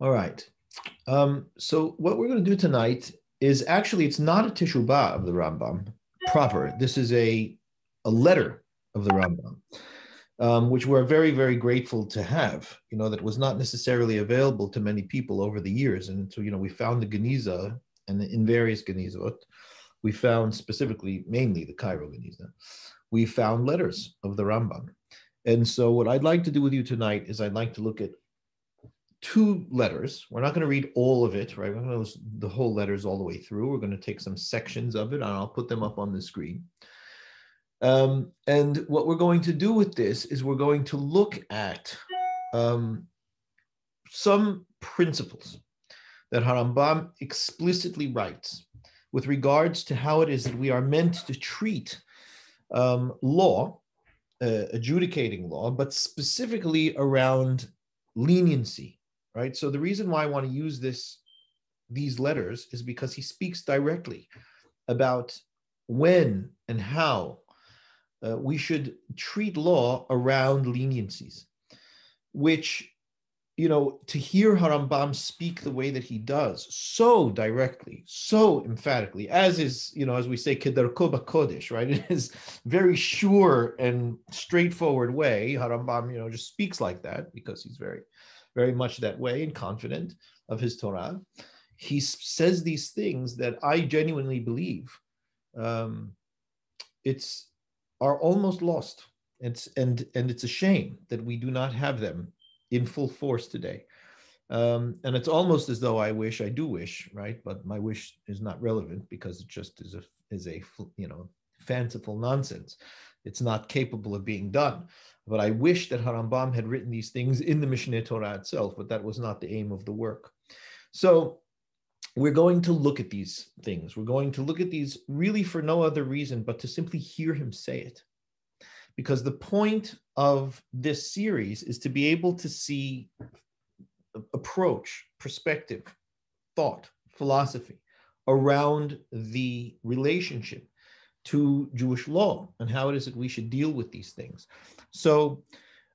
All right. Um, so what we're going to do tonight is actually it's not a teshubah of the Rambam proper. This is a a letter of the Rambam, um, which we're very very grateful to have. You know that was not necessarily available to many people over the years, and so you know we found the Geniza and in various Genizot, we found specifically mainly the Cairo Geniza, we found letters of the Rambam. And so what I'd like to do with you tonight is I'd like to look at two letters. We're not going to read all of it, right? We're going to the whole letters all the way through. We're going to take some sections of it and I'll put them up on the screen. Um, and what we're going to do with this is we're going to look at um, some principles that Harambam explicitly writes with regards to how it is that we are meant to treat um, law, uh, adjudicating law, but specifically around leniency right? So the reason why I want to use this these letters is because he speaks directly about when and how uh, we should treat law around leniencies, which, you know, to hear Harambam speak the way that he does, so directly, so emphatically, as is, you know, as we say, Kedarkoba Kodesh, right? It is very sure and straightforward way. Harambam, you know, just speaks like that because he's very very much that way and confident of his Torah. He says these things that I genuinely believe um, it's are almost lost. It's and and it's a shame that we do not have them in full force today. Um, and it's almost as though I wish, I do wish, right? But my wish is not relevant because it just is a is a you know fanciful nonsense. It's not capable of being done. But I wish that Harambam had written these things in the Mishneh Torah itself, but that was not the aim of the work. So we're going to look at these things. We're going to look at these really for no other reason but to simply hear him say it. Because the point of this series is to be able to see uh, approach, perspective, thought, philosophy around the relationship to Jewish law and how it is that we should deal with these things. So,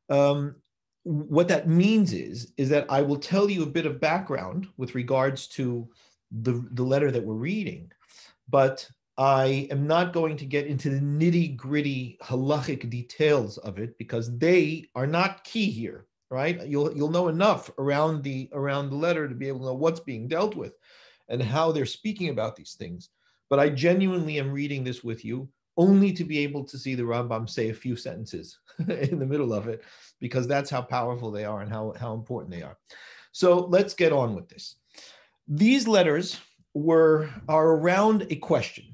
um, what that means is is that I will tell you a bit of background with regards to the the letter that we're reading, but I am not going to get into the nitty gritty halachic details of it because they are not key here, right? You'll you'll know enough around the around the letter to be able to know what's being dealt with, and how they're speaking about these things. But I genuinely am reading this with you only to be able to see the Rambam say a few sentences in the middle of it, because that's how powerful they are and how, how important they are. So let's get on with this. These letters were are around a question.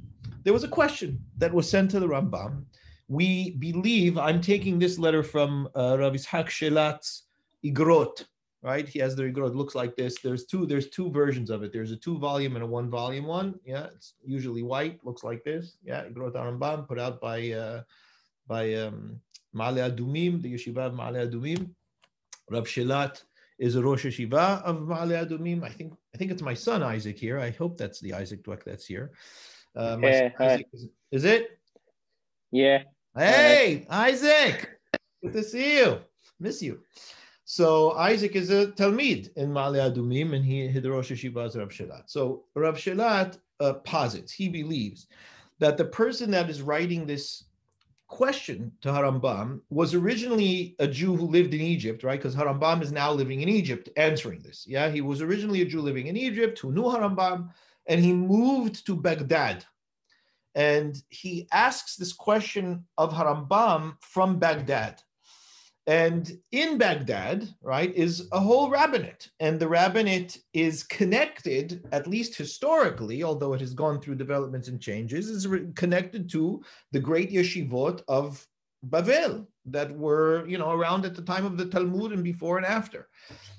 There was a question that was sent to the Rambam. We believe I'm taking this letter from uh, Rav Shelat's Igrot, right? He has the Igrot. It looks like this. There's two. There's two versions of it. There's a two volume and a one volume one. Yeah, it's usually white. Looks like this. Yeah, Igrot Arambam, put out by uh, by um, Ma'ale Adumim, the yeshiva of Ma'ale Adumim. Rav Shelat is a Rosh Yeshiva of Ma'ale Adumim. I think I think it's my son Isaac here. I hope that's the Isaac Dweck that's here. Uh, yeah, Isaac, is, is, it? Yeah. Hey, Isaac. Good to see you. Miss you. So Isaac is a Talmid in Ma'ale Adumim, and he the Rosh Yeshiva is Rav Shelat. So Rav Shelat uh, posits, he believes that the person that is writing this question to Harambam was originally a Jew who lived in Egypt, right? Because Harambam is now living in Egypt answering this. Yeah, he was originally a Jew living in Egypt who knew Harambam, and he moved to Baghdad. And he asks this question of Harambam from Baghdad. And in Baghdad, right, is a whole rabbinate. And the rabbinate is connected, at least historically, although it has gone through developments and changes, is connected to the great yeshivot of Bavel that were, you know, around at the time of the Talmud and before and after.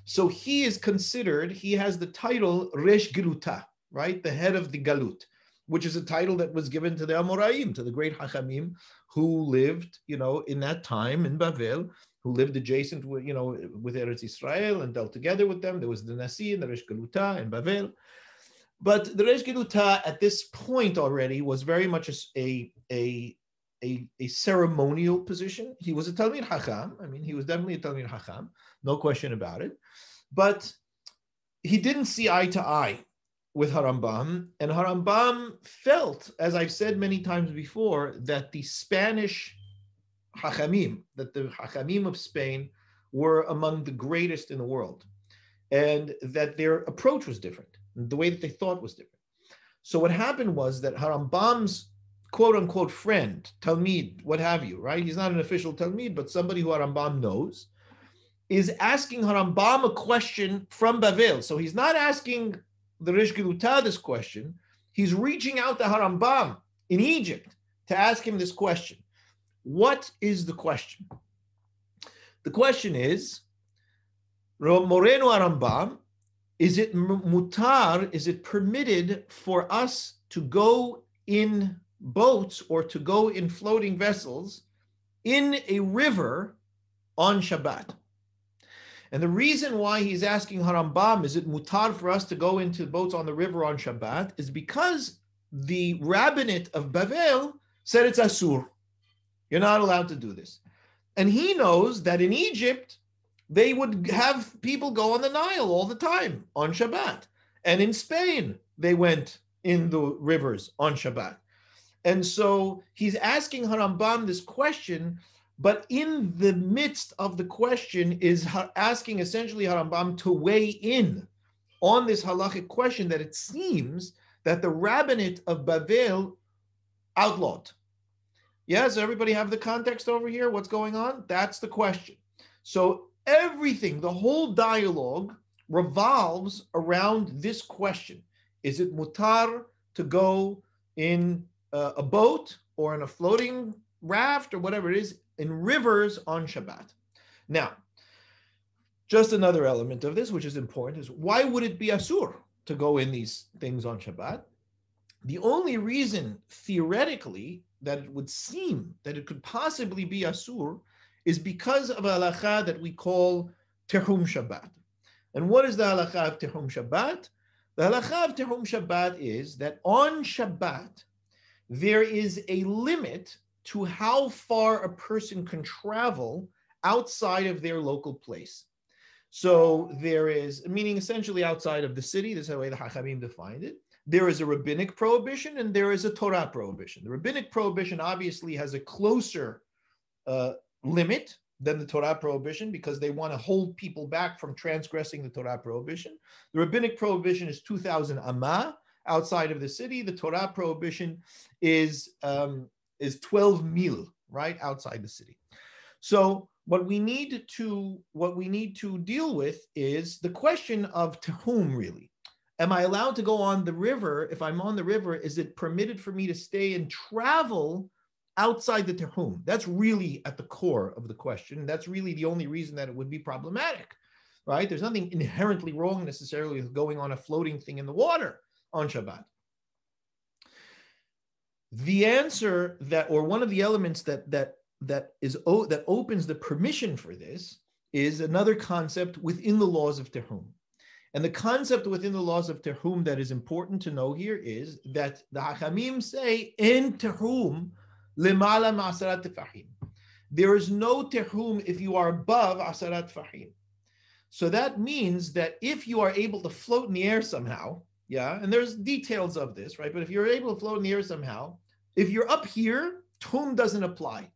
So he is considered, he has the title Resh Giluta, right, the head of the Galut, which is a title that was given to the Amoraim, to the great Hachamim who lived, you know, in that time in Bavel who lived adjacent with, you know, with Eretz Israel and dealt together with them. There was the Nasi and the Resh Galuta and Bavel. But the Resh Galuta at this point already was very much a, a, a, a ceremonial position. He was a Talmid Hacham. I mean, he was definitely a Talmid Hacham, no question about it. But he didn't see eye to eye with Harambam, and Harambam felt, as I've said many times before, that the Spanish Hachamim, that the Hachamim of Spain were among the greatest in the world, and that their approach was different, the way that they thought was different. So what happened was that Harambam's quote unquote friend, Talmid, what have you, right? He's not an official Talmid, but somebody who Harambam knows, is asking Harambam a question from Bavel. So he's not asking the Rish Geluta this question. He's reaching out to Harambam in Egypt to ask him this question. What is the question? The question is, Moreno Harambam, is it mutar, is it permitted for us to go in boats or to go in floating vessels in a river on Shabbat? And the reason why he's asking Harambam, is it mutar for us to go into boats on the river on Shabbat, is because the rabbinate of Bavel said it's asur. You're not allowed to do this. And he knows that in Egypt, they would have people go on the Nile all the time on Shabbat. And in Spain, they went in the rivers on Shabbat. And so he's asking Harambam this question but in the midst of the question is asking essentially Harambam to weigh in on this halachic question that it seems that the rabbinate of Bavel outlawed. Yes, everybody have the context over here? What's going on? That's the question. So everything, the whole dialogue revolves around this question. Is it mutar to go in uh, a boat or in a floating raft or whatever it is in rivers on Shabbat. Now, just another element of this, which is important, is why would it be asur to go in these things on Shabbat? The only reason, theoretically, that it would seem that it could possibly be asur is because of a halacha that we call tehum Shabbat. And what is the halacha of tehum Shabbat? The halacha of tehum Shabbat is that on Shabbat there is a limit to how far a person can travel outside of their local place. So there is, meaning essentially outside of the city, this is the way the Hachamim defined it. There is a rabbinic prohibition and there is a Torah prohibition. The rabbinic prohibition obviously has a closer uh, limit than the Torah prohibition because they want to hold people back from transgressing the Torah prohibition. The rabbinic prohibition is 2,000 amma outside of the city. The Torah prohibition is um, is 12 mil, right outside the city. So what we need to what we need to deal with is the question of to whom really. Am I allowed to go on the river? If I'm on the river, is it permitted for me to stay and travel outside the Tehum? That's really at the core of the question. That's really the only reason that it would be problematic, right? There's nothing inherently wrong necessarily with going on a floating thing in the water on Shabbat the answer that or one of the elements that that that is that opens the permission for this is another concept within the laws of Tehum. And the concept within the laws of Tehum that is important to know here is that the Hachamim say in Tehum lemala ma'asarat tefahim. There is no Tehum if you are above asarat tefahim. So that means that if you are able to float in the air somehow, yeah, and there's details of this, right? But if you're able to float in the air somehow, if you're up here, Tehum doesn't apply.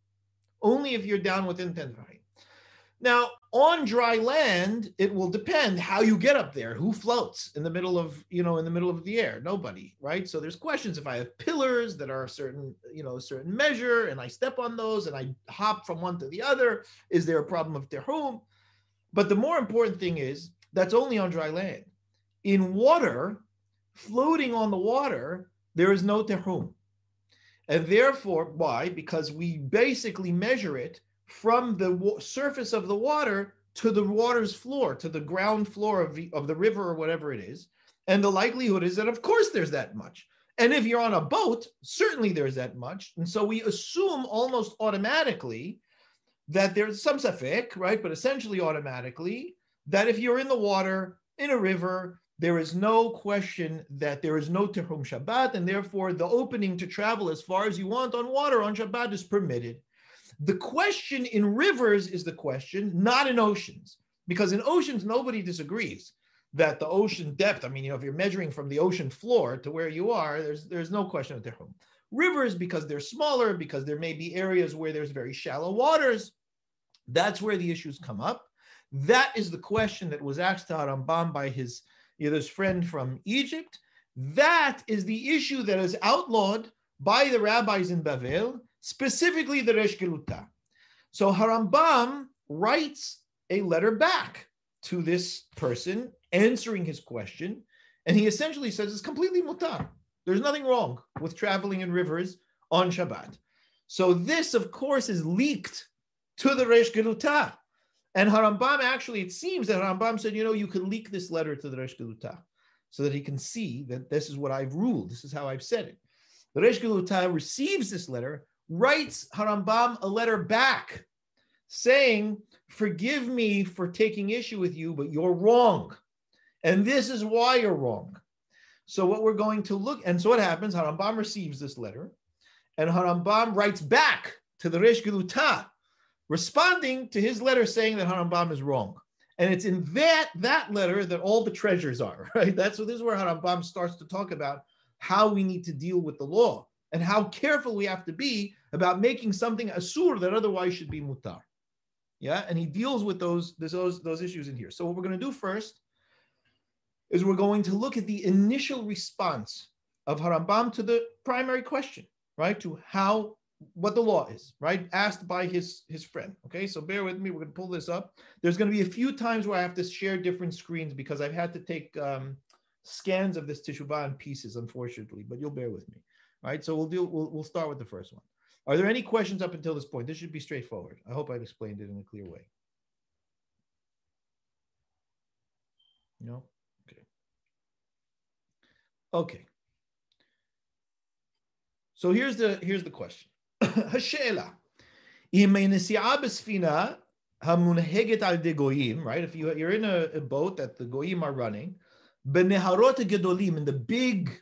Only if you're down within 10 tefahim. Now, on dry land, it will depend how you get up there. Who floats in the middle of, you know, in the middle of the air? Nobody, right? So there's questions. If I have pillars that are a certain, you know, a certain measure, and I step on those and I hop from one to the other, is there a problem of tehum? But the more important thing is that's only on dry land. In water, floating on the water, there is no tehum. And therefore, why? Because we basically measure it from the surface of the water to the water's floor, to the ground floor of the, of the river or whatever it is. And the likelihood is that, of course, there's that much. And if you're on a boat, certainly there's that much. And so we assume almost automatically that there's some safek, right? But essentially automatically that if you're in the water, in a river, there is no question that there is no Tehum Shabbat, and therefore the opening to travel as far as you want on water on Shabbat is permitted. The question in rivers is the question, not in oceans, because in oceans, nobody disagrees that the ocean depth, I mean, you know, if you're measuring from the ocean floor to where you are, there's, there's no question of Tehum. Rivers, because they're smaller, because there may be areas where there's very shallow waters, that's where the issues come up. That is the question that was asked to Rambam by his you know, his friend from Egypt. That is the issue that is outlawed by the rabbis in Bavel, specifically the Resh Geluta. So Harambam writes a letter back to this person answering his question, and he essentially says it's completely mutar. There's nothing wrong with traveling in rivers on Shabbat. So this, of course, is leaked to the Resh Geluta. And Harambam actually, it seems that Harambam said, you know, you can leak this letter to the Resh Geluta so that he can see that this is what I've ruled. This is how I've said it. The Resh Geluta receives this letter, writes Harambam a letter back saying, forgive me for taking issue with you, but you're wrong. And this is why you're wrong. So what we're going to look, and so what happens, Harambam receives this letter, and Harambam writes back to the Resh Geluta responding to his letter saying that Harambam is wrong. And it's in that, that letter that all the treasures are, right? That's what this is where Harambam starts to talk about how we need to deal with the law and how careful we have to be about making something asur that otherwise should be mutar. Yeah, and he deals with those, those, those issues in here. So what we're going to do first is we're going to look at the initial response of Harambam to the primary question, right? To how what the law is, right? Asked by his his friend. Okay, so bear with me. We're going to pull this up. There's going to be a few times where I have to share different screens because I've had to take um, scans of this teshuvah in pieces, unfortunately. But you'll bear with me, Right, so we'll deal. We'll, we'll start with the first one. Are there any questions up until this point? This should be straightforward. I hope I've explained it in a clear way. No. Okay. Okay. So here's the here's the question. Hashela. right? If you, you're in a, a boat that the goyim are running, in the big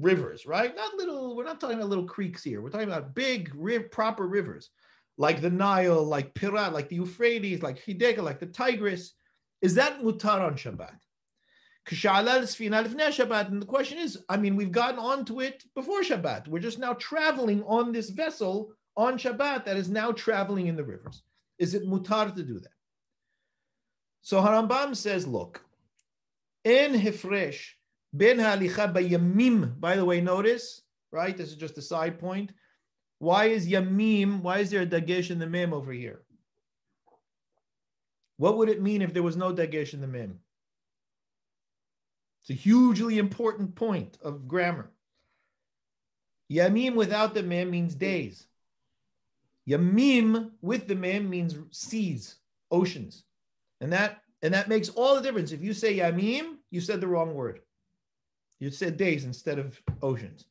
rivers, right? Not little, we're not talking about little creeks here. We're talking about big, proper rivers, like the Nile, like Pirat, like the Euphrates, like Hidekel, like the Tigris. Is that mutar on Shabbat? And the question is, I mean, we've gotten onto it before Shabbat. We're just now traveling on this vessel on Shabbat that is now traveling in the rivers. Is it mutar to do that? So Harambam says, look, in Hifresh, ben halicha yamim. By the way, notice, right? This is just a side point. Why is yamim? Why is there a dagesh in the mem over here? What would it mean if there was no dagesh in the mem? It's a hugely important point of grammar. Yamim without the mem means days. Yamim with the mem means seas, oceans. And that and that makes all the difference. If you say yamim, you said the wrong word. You said days instead of oceans.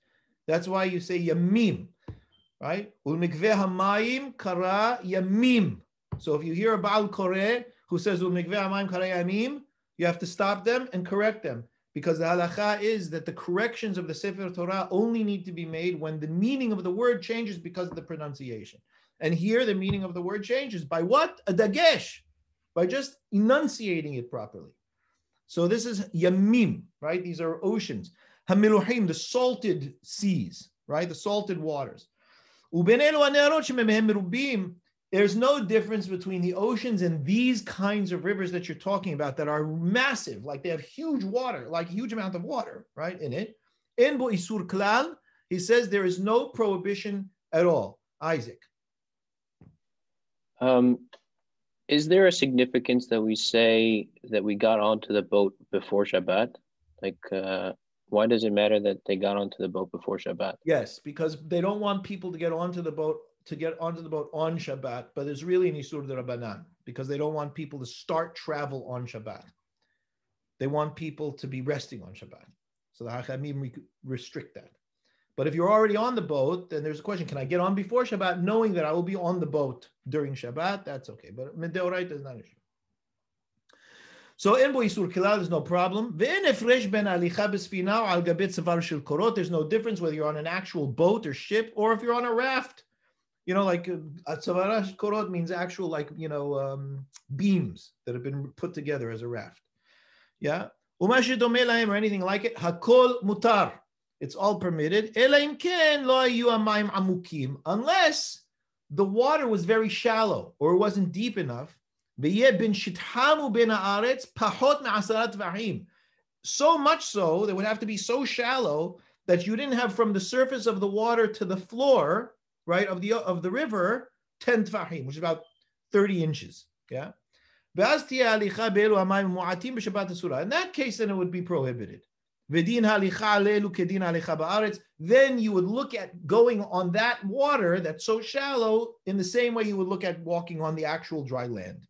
That's why you say yamim, right? Ulmikveh hamayim kara yamim. So if you hear a Baal Koreh who says ulmikveh hamayim kara yamim, you have to stop them and correct them because the halacha is that the corrections of the Sefer Torah only need to be made when the meaning of the word changes because of the pronunciation. And here the meaning of the word changes by what? A dagesh, by just enunciating it properly. So this is yamim, right? These are oceans. Hamiluhim, the salted seas, right? The salted waters. There's no difference between the oceans and these kinds of rivers that you're talking about that are massive, like they have huge water, like a huge amount of water, right, in it. In Isur Klal, he says there is no prohibition at all. Isaac. Um, is there a significance that we say that we got onto the boat before Shabbat? Like, uh, why does it matter that they got onto the boat before Shabbat? Yes, because they don't want people to get onto the boat to get onto the boat on Shabbat, but there's really an Isur de Rabbanan because they don't want people to start travel on Shabbat. They want people to be resting on Shabbat. So the Hachamim restrict that. But if you're already on the boat, then there's a question: Can I get on before Shabbat, knowing that I will be on the boat during Shabbat? That's okay. But Medeoraita is not an issue. So in bo isur kilal, there's no problem. There's no difference whether you're on an actual boat or ship or if you're on a raft. You know, like uh, savara korot means actual, like you know, um, beams that have been put together as a raft. Yeah. Umashi or anything like it. Hakol mutar. It's all permitted. Unless the water was very shallow or it wasn't deep enough so much so, that would have to be so shallow that you didn't have from the surface of the water to the floor, right, of the of the river, 10 tfahim, which is about 30 inches. Yeah. In that case, then it would be prohibited. Then you would look at going on that water that's so shallow in the same way you would look at walking on the actual dry land.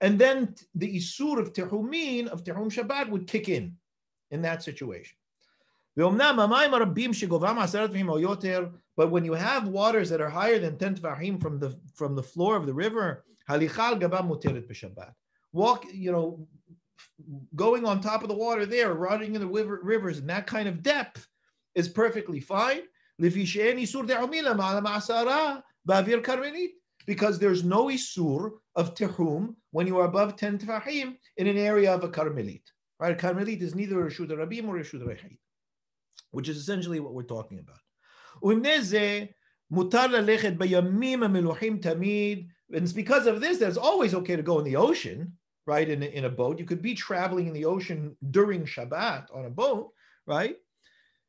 And then the isur of tehumin, of tehum Shabbat, would kick in in that situation. But when you have waters that are higher than 10 tefahim from the from the floor of the river, walk, you know, going on top of the water there, running in the river, rivers in that kind of depth is perfectly fine because there's no isur of tehum when you are above 10 tefahim in an area of a karmelit. Right? A karmelit is neither a Reshut Rabim or a Reshut Rechid, which is essentially what we're talking about. And it's because of this that it's always okay to go in the ocean, right, in, in a boat. You could be traveling in the ocean during Shabbat on a boat, right?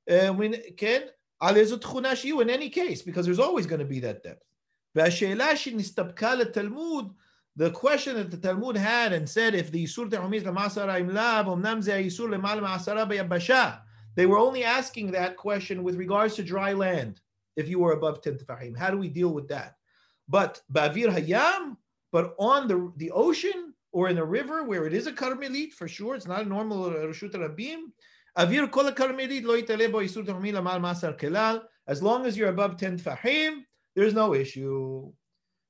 And when can in any case, because there's always going to be that depth. The question that the Talmud had and said if the Isur Tehumiz Lamasara Lemal they were only asking that question with regards to dry land, if you were above 10 Tefahim. How do we deal with that? But Bavir Hayam, but on the, the ocean, or in a river where it is a karmelit, for sure, it's not a normal reshut rabim, avir kol karmelit lo yitale bo isur tehumim lamal masar kelal, as long as you're above 10 tefahim, there's no issue.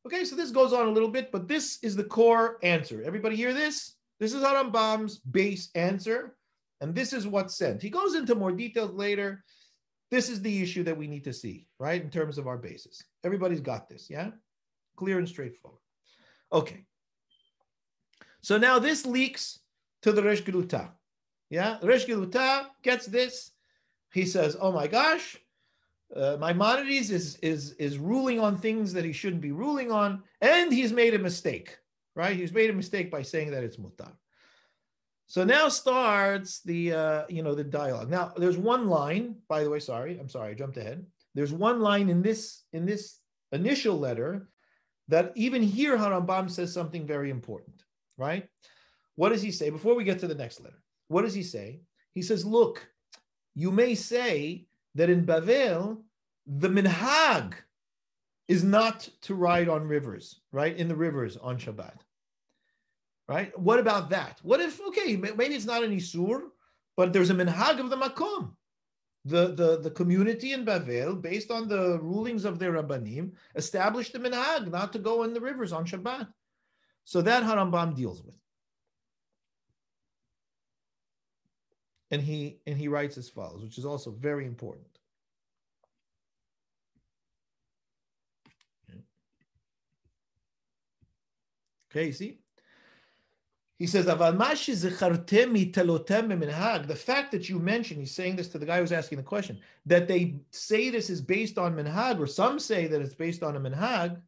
Okay, so this goes on a little bit, but this is the core answer. Everybody hear this? This is Harambam's base answer, and this is what's sent. He goes into more details later. This is the issue that we need to see, right, in terms of our basis. Everybody's got this, yeah? Clear and straightforward. Okay. So now this leaks to the Resh Geluta. Yeah, Resh Geluta gets this. He says, oh my gosh, uh, Maimonides is is is ruling on things that he shouldn't be ruling on, and he's made a mistake, right? He's made a mistake by saying that it's mutar. So now starts the uh, you know the dialogue. Now there's one line, by the way. Sorry, I'm sorry, I jumped ahead. There's one line in this in this initial letter that even here Harambam says something very important, right? What does he say before we get to the next letter? What does he say? He says, "Look, you may say that in Bavel, the minhag is not to ride on rivers, right? In the rivers on Shabbat. Right? What about that? What if, okay, maybe it's not an Isur, but there's a minhag of the Makom. The, the, the community in Bavel, based on the rulings of their Rabbanim, established the minhag not to go in the rivers on Shabbat. So that Harambam deals with. and he and he writes as follows, which is also very important. Okay, see? He says, The fact that you mentioned, he's saying this to the guy who's asking the question, that they say this is based on minhag, or some say that it's based on a minhag.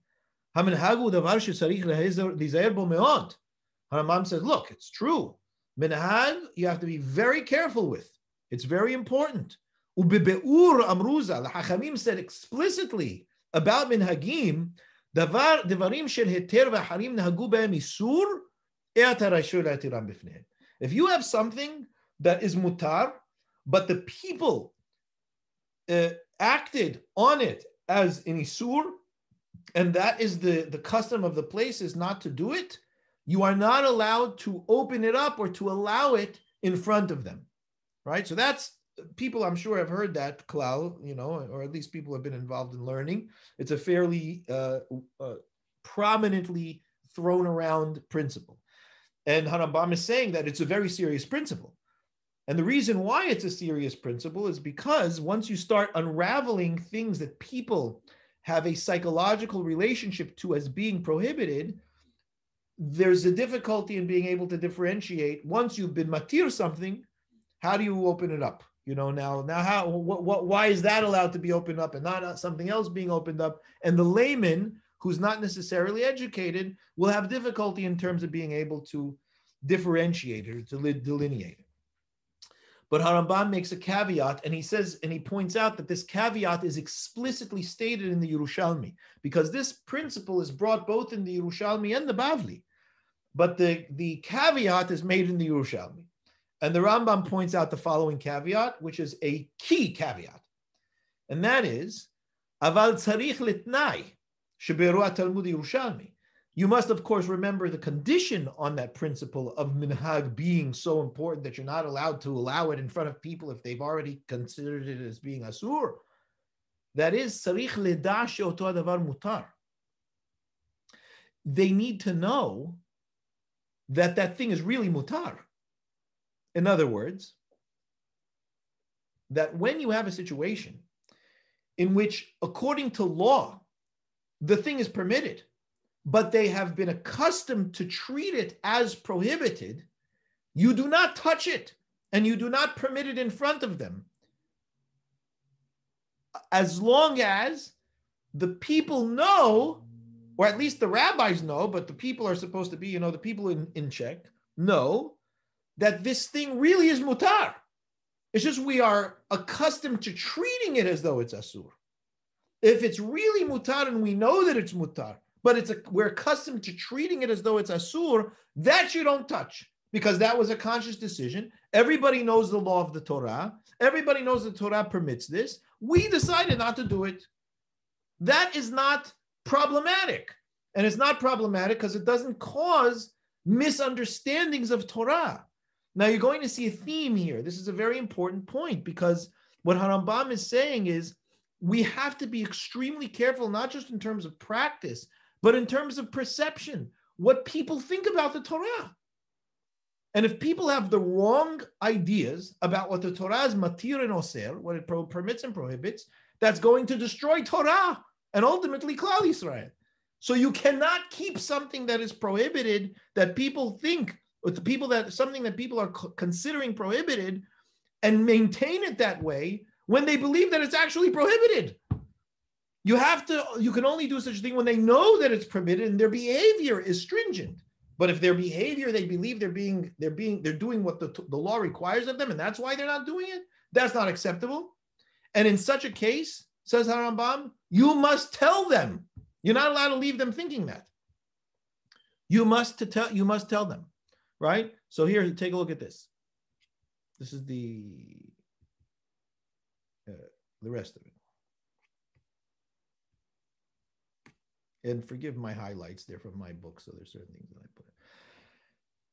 Harambam says, look, it's true. Minhag, you have to be very careful with. It's very important. Ubibe'ur amruza, the Hachamim said explicitly about minhagim, davar devarim shel heter v'harim nahagu be'em isur, if you have something that is mutar, but the people uh, acted on it as an isur, and that is the, the custom of the place is not to do it, you are not allowed to open it up or to allow it in front of them, right? So that's people I'm sure have heard that klal, you know, or at least people have been involved in learning. It's a fairly uh, uh, prominently thrown around principle. And Harambam is saying that it's a very serious principle. And the reason why it's a serious principle is because once you start unraveling things that people have a psychological relationship to as being prohibited, there's a difficulty in being able to differentiate. Once you've been matir something, how do you open it up? You know, now, now, how, what, what, why is that allowed to be opened up and not something else being opened up? And the layman, who's not necessarily educated, will have difficulty in terms of being able to differentiate or to delineate it. But Harambam makes a caveat, and he says, and he points out that this caveat is explicitly stated in the Yerushalmi, because this principle is brought both in the Yerushalmi and the Bavli. But the, the caveat is made in the Yerushalmi. And the Rambam points out the following caveat, which is a key caveat. And that is, Aval tzarich litnai, Talmud Yerushalmi. You must, of course, remember the condition on that principle of minhag being so important that you're not allowed to allow it in front of people if they've already considered it as being asur. That is, tzarich davar mutar. They need to know that that thing is really mutar. In other words, that when you have a situation in which, according to law, the thing is permitted, but they have been accustomed to treat it as prohibited, you do not touch it and you do not permit it in front of them. As long as the people know, or at least the rabbis know, but the people are supposed to be, you know, the people in, in check know that this thing really is mutar. It's just we are accustomed to treating it as though it's asur. If it's really mutar and we know that it's mutar, but it's a, we're accustomed to treating it as though it's asur, that you don't touch because that was a conscious decision. Everybody knows the law of the Torah. Everybody knows the Torah permits this. We decided not to do it. That is not problematic. And it's not problematic because it doesn't cause misunderstandings of Torah. Now you're going to see a theme here. This is a very important point because what Harambam is saying is we have to be extremely careful, not just in terms of practice, but in terms of perception, what people think about the Torah. And if people have the wrong ideas about what the Torah is matir and oser, what it pro- permits and prohibits, that's going to destroy Torah and ultimately Klal Yisrael. So you cannot keep something that is prohibited that people think, or the people that something that people are co- considering prohibited, and maintain it that way when they believe that it's actually prohibited. You have to, you can only do such a thing when they know that it's permitted and their behavior is stringent. But if their behavior, they believe they're being, they're being, they're doing what the, the law requires of them, and that's why they're not doing it, that's not acceptable. And in such a case, says Harambam, you must tell them. You're not allowed to leave them thinking that. You must to tell you must tell them, right? So here, take a look at this. This is the uh, the rest of it. And forgive my highlights, they're from my book, so there's certain things that I put.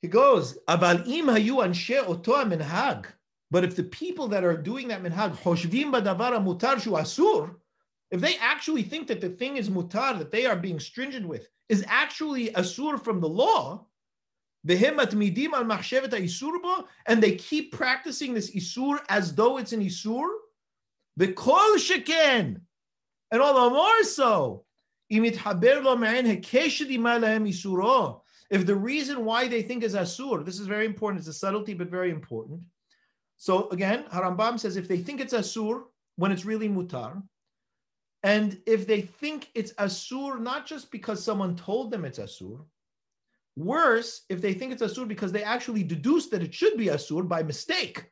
He goes, Aval im hayu anshe oto minhag. But if the people that are doing that minhag, hoshvim badavar mutar shu asur, if they actually think that the thing is mutar, that they are being stringent with, is actually asur from the law, and they keep practicing this isur as though it's an isur, the kol sheken, and all the more so, if the reason why they think is asur, this is very important, it's a subtlety, but very important. So again, Harambam says if they think it's asur when it's really mutar, and if they think it's asur not just because someone told them it's asur, worse, if they think it's asur because they actually deduce that it should be asur by mistake.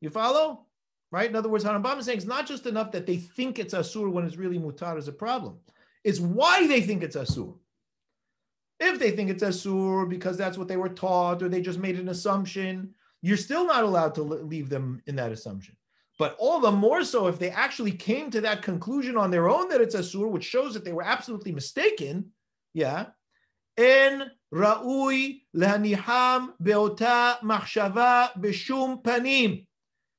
You follow? Right? In other words, Harambam is saying it's not just enough that they think it's asur when it's really mutar is a problem. It's why they think it's asur. If they think it's asur because that's what they were taught or they just made an assumption, you're still not allowed to leave them in that assumption. But all the more so if they actually came to that conclusion on their own that it's asur, which shows that they were absolutely mistaken. Yeah. En ra'ui lehaniham beota machshava b'shum panim.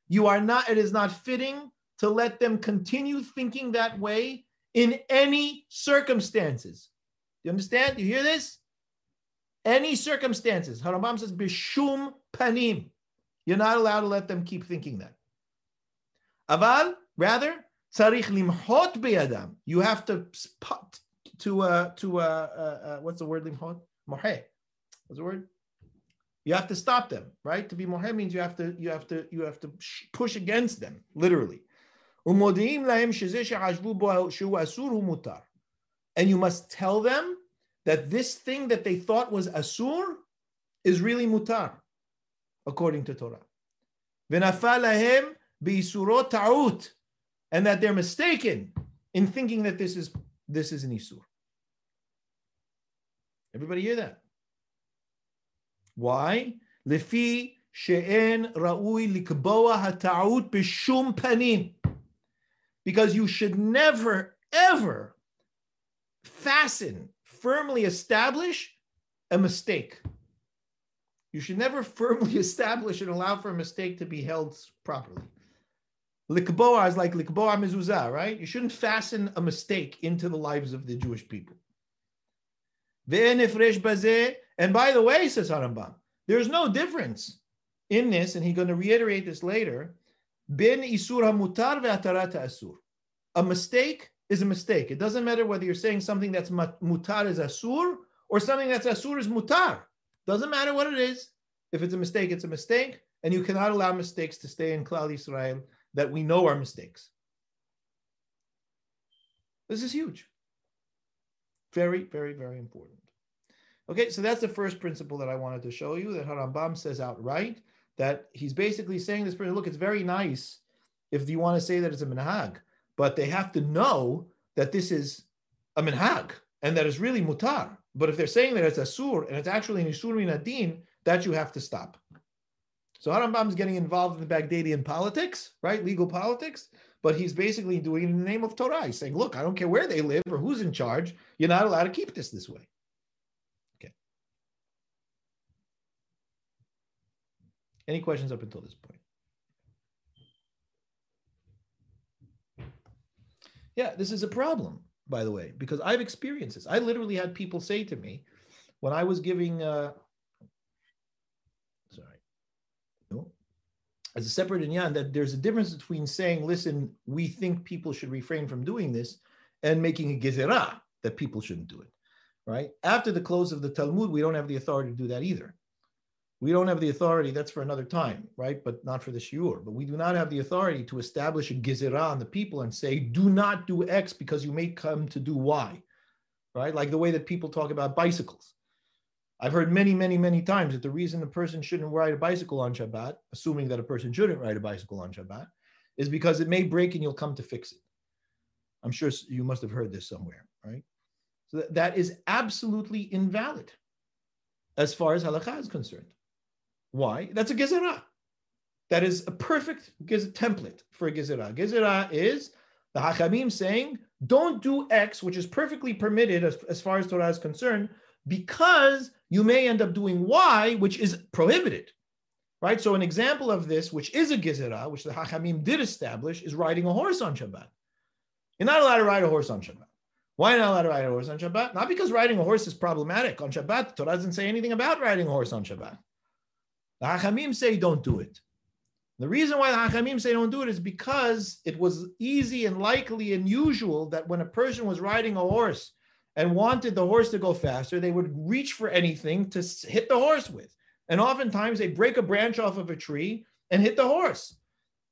You are not, it is not fitting to let them continue thinking that way in any circumstances. Do you understand? Do you hear this? any circumstances. Harambam says, bishum panim. You're not allowed to let them keep thinking that. Aval, rather, tzarich limhot beyadam. You have to to uh, to uh, uh, uh, what's the word limhot? Moheh. What's the word? You have to stop them, right? To be moheh means you have to you have to you have to push against them, literally. And you must tell them that this thing that they thought was asur is really mutar, according to Torah. And that they're mistaken in thinking that this is this is an isur. Everybody hear that? Why? Lefi she'en ra'ui likboa hata'ut b'shum panim. Because you should never, ever fasten, firmly establish a mistake. You should never firmly establish and allow for a mistake to be held properly. Likboa is like likboa mezuzah, right? You shouldn't fasten a mistake into the lives of the Jewish people. And by the way, says Harambam, there's no difference in this, and he's going to reiterate this later. Bin isur mutar ve'atarat asur. A mistake is a mistake. It doesn't matter whether you're saying something that's mutar is asur or something that's asur is mutar. Doesn't matter what it is. If it's a mistake, it's a mistake, and you cannot allow mistakes to stay in Klal Israel that we know are mistakes. This is huge. Very, very, very important. Okay, so that's the first principle that I wanted to show you that Harambam says outright that he's basically saying this person, look, it's very nice if you want to say that it's a minhag, but they have to know that this is a minhag and that it's really mutar. But if they're saying that it's a sur and it's actually an isur min adin, that you have to stop. So Harambam is getting involved in the Baghdadian politics, right? Legal politics, but he's basically doing it in the name of Torah. He's saying, look, I don't care where they live or who's in charge. You're not allowed to keep this this way. Okay. Any questions up until this point? Yeah, this is a problem, by the way, because I've experienced this. I literally had people say to me when I was giving, uh, sorry, no, as a separate inyan, that there's a difference between saying, listen, we think people should refrain from doing this, and making a gezerah that people shouldn't do it, right? After the close of the Talmud, we don't have the authority to do that either. We don't have the authority, that's for another time, right? But not for the shiur. But we do not have the authority to establish a gizirah on the people and say, do not do X because you may come to do Y, right? Like the way that people talk about bicycles. I've heard many, many, many times that the reason a person shouldn't ride a bicycle on Shabbat, assuming that a person shouldn't ride a bicycle on Shabbat, is because it may break and you'll come to fix it. I'm sure you must have heard this somewhere, right? So that is absolutely invalid as far as halakha is concerned. Why? That's a gezerah. That is a perfect giz- template for a gezerah. Gezerah is the Hachamim saying, don't do X, which is perfectly permitted as, as far as Torah is concerned, because you may end up doing Y, which is prohibited. Right? So, an example of this, which is a gezerah, which the Hachamim did establish, is riding a horse on Shabbat. You're not allowed to ride a horse on Shabbat. Why not allowed to ride a horse on Shabbat? Not because riding a horse is problematic. On Shabbat, Torah doesn't say anything about riding a horse on Shabbat. The Hachamim say don't do it. The reason why the Hachamim say don't do it is because it was easy and likely and usual that when a person was riding a horse and wanted the horse to go faster, they would reach for anything to hit the horse with. And oftentimes they break a branch off of a tree and hit the horse.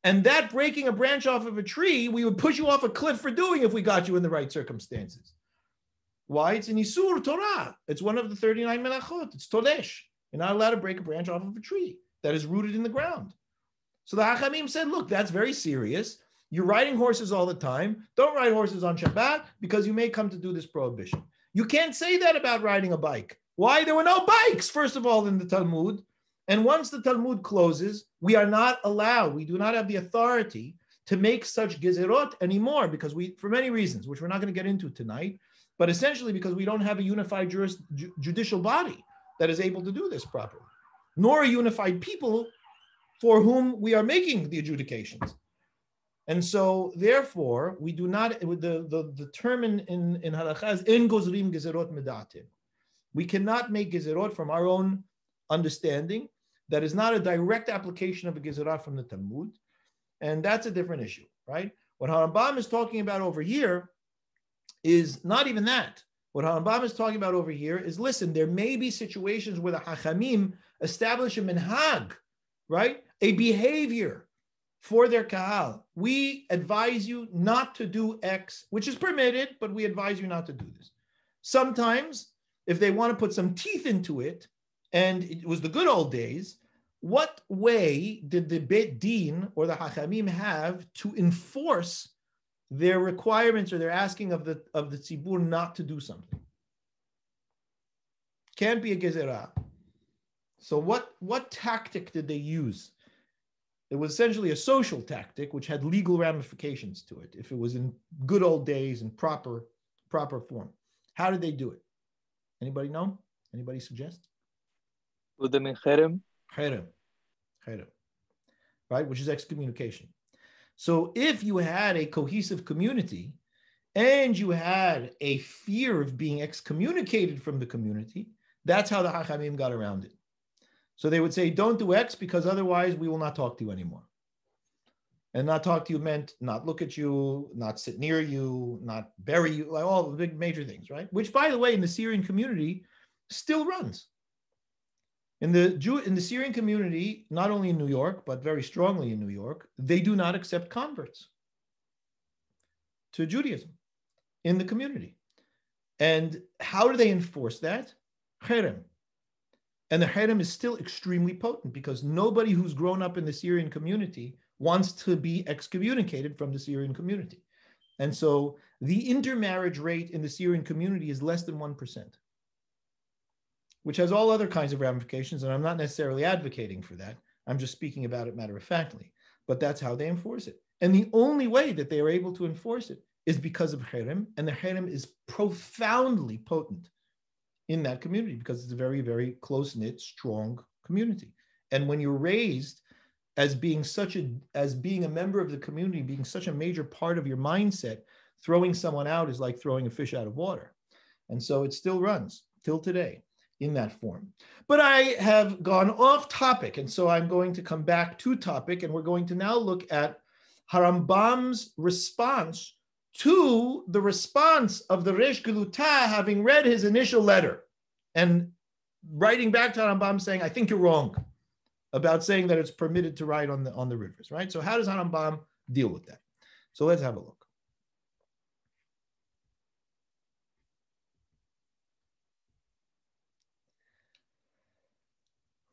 And that breaking a branch off of a tree, we would push you off a cliff for doing if we got you in the right circumstances. Why? It's an Isur Torah. It's one of the 39 Melachot. It's Tolesh. You're not allowed to break a branch off of a tree that is rooted in the ground. So the Hachamim said, look, that's very serious. You're riding horses all the time. Don't ride horses on Shabbat because you may come to do this prohibition. You can't say that about riding a bike. Why? There were no bikes, first of all, in the Talmud. And once the Talmud closes, we are not allowed, we do not have the authority to make such gezerot anymore because we, for many reasons, which we're not going to get into tonight, but essentially because we don't have a unified juris, ju- judicial body that is able to do this properly, nor a unified people for whom we are making the adjudications. And so, therefore, we do not, the, the, the term in, in, in halakha is in gozrim gezerot medatim. We cannot make gezerot from our own understanding. That is not a direct application of a gezerah from the Talmud. And that's a different issue, right? What Harambam is talking about over here is not even that. What Harambam is talking about over here is listen, there may be situations where the Hachamim establish a minhag, right? A behavior for their kahal. We advise you not to do X, which is permitted, but we advise you not to do this. Sometimes, if they want to put some teeth into it, and it was the good old days, what way did the Bet Din or the Hachamim have to enforce their requirements or they're asking of the of the tzibur not to do something? Can't be a gezerah. So what what tactic did they use? It was essentially a social tactic which had legal ramifications to it. If it was in good old days in proper proper form, how did they do it? Anybody know? Anybody suggest? Cherem. Cherem. Cherem. Right, which is excommunication. So if you had a cohesive community and you had a fear of being excommunicated from the community, that's how the Hachamim got around it. So they would say, don't do X because otherwise we will not talk to you anymore. And not talk to you meant not look at you, not sit near you, not bury you, like all the big major things, right? Which, by the way, in the Syrian community still runs. In the Jew in the Syrian community, not only in New York, but very strongly in New York, they do not accept converts to Judaism in the community. And how do they enforce that? Cherem. And the cherem is still extremely potent because nobody who's grown up in the Syrian community wants to be excommunicated from the Syrian community. And so the intermarriage rate in the Syrian community is less than 1% which has all other kinds of ramifications. And I'm not necessarily advocating for that. I'm just speaking about it matter of factly. But that's how they enforce it. And the only way that they are able to enforce it is because of cherem, and the cherem is profoundly potent in that community because it's a very, very close knit, strong community. And when you're raised as being such a as being a member of the community, being such a major part of your mindset, throwing someone out is like throwing a fish out of water. And so it still runs till today in that form. But I have gone off topic, and so I'm going to come back to topic, and we're going to now look at Harambam's response to the response of the Resh Geluta having read his initial letter and writing back to Harambam saying, I think you're wrong about saying that it's permitted to ride on the on the rivers, right? So how does Harambam deal with that? So let's have a look.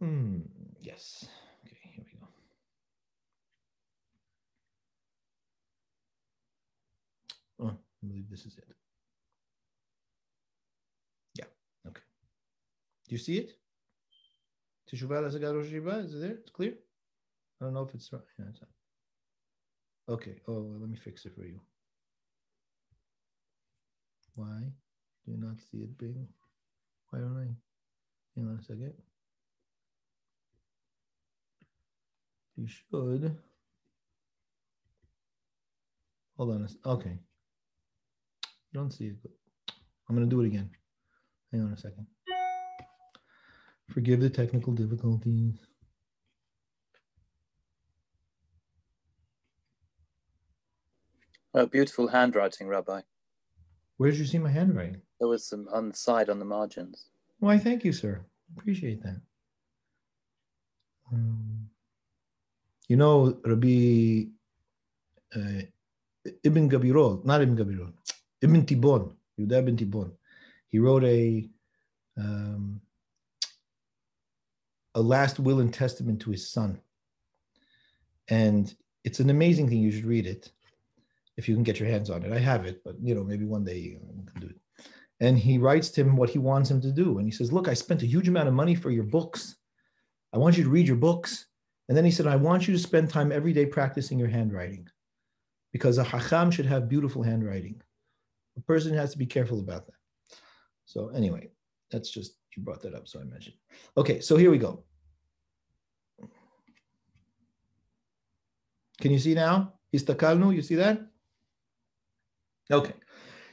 Hmm, yes. Okay, here we go. Oh, I believe this is it. Yeah, okay. Do you see it? Is it there? It's clear? I don't know if it's right. Yeah, it's. Okay, oh, well, let me fix it for you. Why do you not see it being? Why don't I? Hang on a second. You should. Hold on. Okay. You don't see it. I'm going to do it again. Hang on a second. Forgive the technical difficulties. Oh, beautiful handwriting, Rabbi. Where did you see my handwriting? There was some on the side on the margins. Why, thank you, sir. Appreciate that. Um, you know, Rabbi uh, Ibn Gabirol, not Ibn Gabirol, Ibn Tibbon, Yudah ibn Tibbon. He wrote a um, a last will and testament to his son, and it's an amazing thing. You should read it if you can get your hands on it. I have it, but you know, maybe one day you can do it. And he writes to him what he wants him to do, and he says, "Look, I spent a huge amount of money for your books. I want you to read your books." And then he said, I want you to spend time every day practicing your handwriting because a hacham should have beautiful handwriting. A person has to be careful about that. So, anyway, that's just, you brought that up, so I mentioned. Okay, so here we go. Can you see now? Istakalnu, you see that? Okay.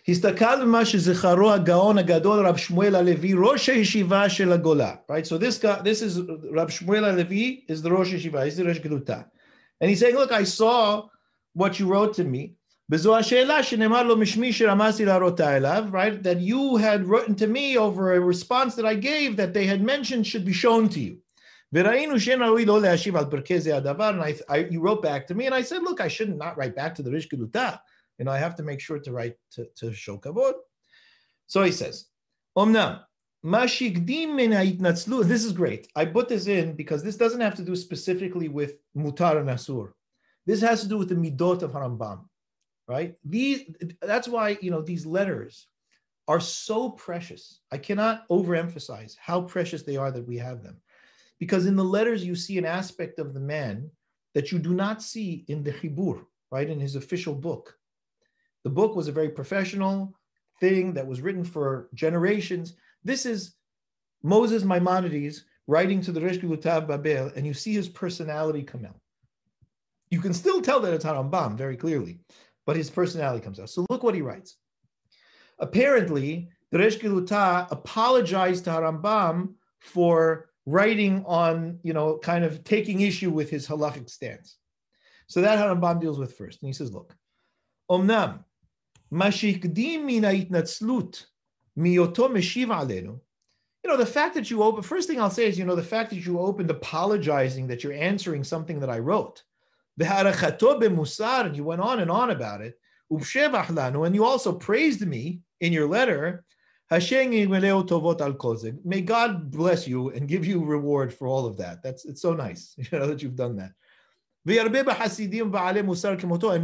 הסתכל במה שזכרו הגאון הגדול רב שמואל הלוי, ראש הישיבה של הגולה, right? So this guy, this is רב שמואל הלוי, is the ראש הישיבה, is the ראש גדותה. And he's saying, look, I saw what you wrote to me, וזו השאלה שנאמר לו משמי שרמזתי להראותה אליו, right? That you had written to me over a response that I gave that they had mentioned should be shown to you. וראינו שאין ראוי לא להשיב על פרקי זה הדבר, and I, I, you wrote back to me, and I said, look, I should not write back to the Resh Geluta. You know, I have to make sure to write to, to show kavod. So he says, Omnam. This is great. I put this in because this doesn't have to do specifically with mutar and asur. This has to do with the midot of Harambam, right? These, that's why, you know, these letters are so precious. I cannot overemphasize how precious they are that we have them. Because in the letters, you see an aspect of the man that you do not see in the Chibur, right? In his official book. The book was a very professional thing that was written for generations. This is Moses Maimonides writing to the Resh Gutav Babel, and you see his personality come out. You can still tell that it's Harambam very clearly, but his personality comes out. So look what he writes. Apparently, the Resh Geluta apologized to Harambam for writing on, you know, kind of taking issue with his halachic stance. So that Harambam deals with first. And he says, look, Omnam, Mashikdim min ha'itnatzlut miyoto meshiv alenu. You know, the fact that you open, first thing I'll say is, you know, the fact that you opened apologizing that you're answering something that I wrote. And you went on and on about it. And you also praised me in your letter. May God bless you and give you reward for all of that. That's it's so nice, you know, that you've done that. And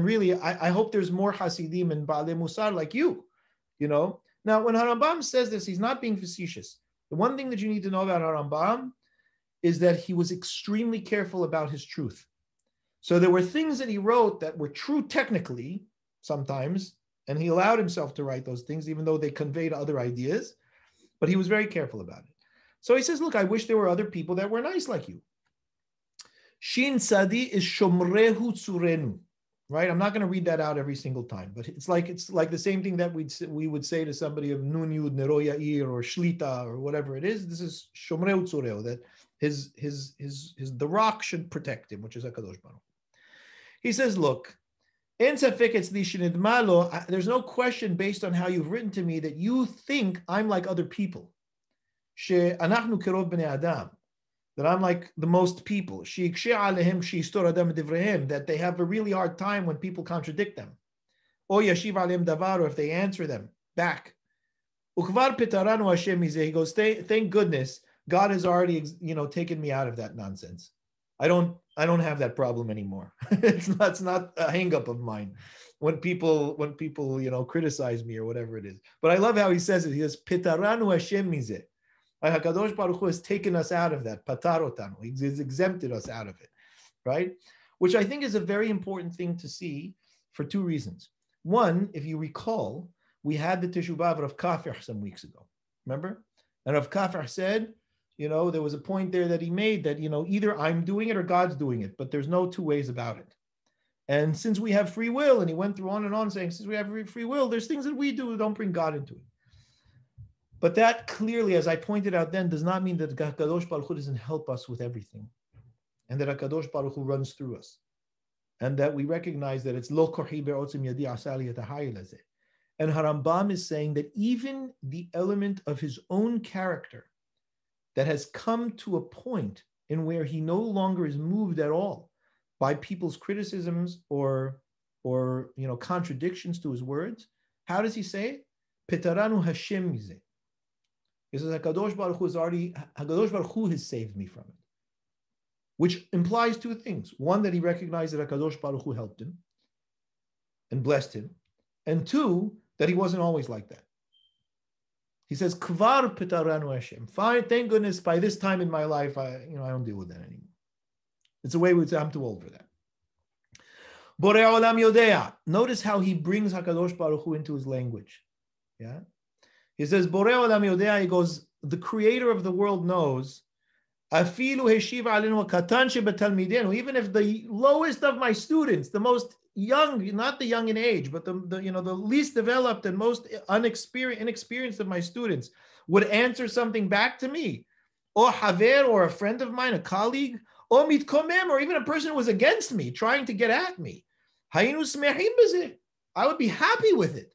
really, I, I hope there's more Hasidim and Ba'ale Musar like you, you know. Now, when Harambam says this, he's not being facetious. The one thing that you need to know about Harambam is that he was extremely careful about his truth. So there were things that he wrote that were true technically sometimes, and he allowed himself to write those things, even though they conveyed other ideas, but he was very careful about it. So he says, Look, I wish there were other people that were nice like you. Shin Sadi is Shomrehu Tsurenu, right? I'm not going to read that out every single time, but it's like it's like the same thing that we'd we would say to somebody of Nun Yud Neroya Ir or Shlita or whatever it is. This is Shomrehu Tsureu that his his his his the rock should protect him, which is Hakadosh Baruch. He says, look. There's no question based on how you've written to me that you think I'm like other people that I'm like the most people. That they have a really hard time when people contradict them. Or if they answer them back. Ukvar pitaranu Hashem He goes, thank goodness God has already, you know, taken me out of that nonsense. I don't, I don't have that problem anymore. it's not, it's not a hangup of mine when people, when people, you know, criticize me or whatever it is. But I love how he says it. He says, "Pitaranu Hashem mizeh." Hakadosh Baruch Hu has taken us out of that, patarotanu. He's exempted us out of it, right? Which I think is a very important thing to see for two reasons. One, if you recall, we had the Teshuvah of Kafir some weeks ago. Remember? And Rav Kafir said, you know, there was a point there that he made that, you know, either I'm doing it or God's doing it, but there's no two ways about it. And since we have free will, and he went through on and on saying, since we have free will, there's things that we do that don't bring God into it. But that clearly, as I pointed out then, does not mean that Kadosh Baruch Hu doesn't help us with everything, and that Kadosh Baruch Hu runs through us, and that we recognize that it's lo korhi be'otzim yadi asali And Harambam is saying that even the element of his own character that has come to a point in where he no longer is moved at all by people's criticisms or or you know contradictions to his words. How does he say it? Pitaranu Hashem. He says, Hakadosh Baruch Hu has already, Hakadosh Baruch Hu has saved me from it. Which implies two things. One, that he recognized that Hakadosh Baruch Hu helped him and blessed him. And two, that he wasn't always like that. He says, Kvar pitaranu Hashem. Fine, thank goodness by this time in my life, I, you know, I don't deal with that anymore. It's a way we say, I'm too old for that. Borei Olam Yodea. Notice how he brings Hakadosh Baruch Hu into his language. Yeah. He says, Borei Olam Yodea, he goes, the creator of the world knows, even if the lowest of my students, the most young, not the young in age, but the, the you know the least developed and most inexperienced of my students would answer something back to me, or haver, or a friend of mine, a colleague, or mitkomem, or even a person who was against me, trying to get at me, I would be happy with it.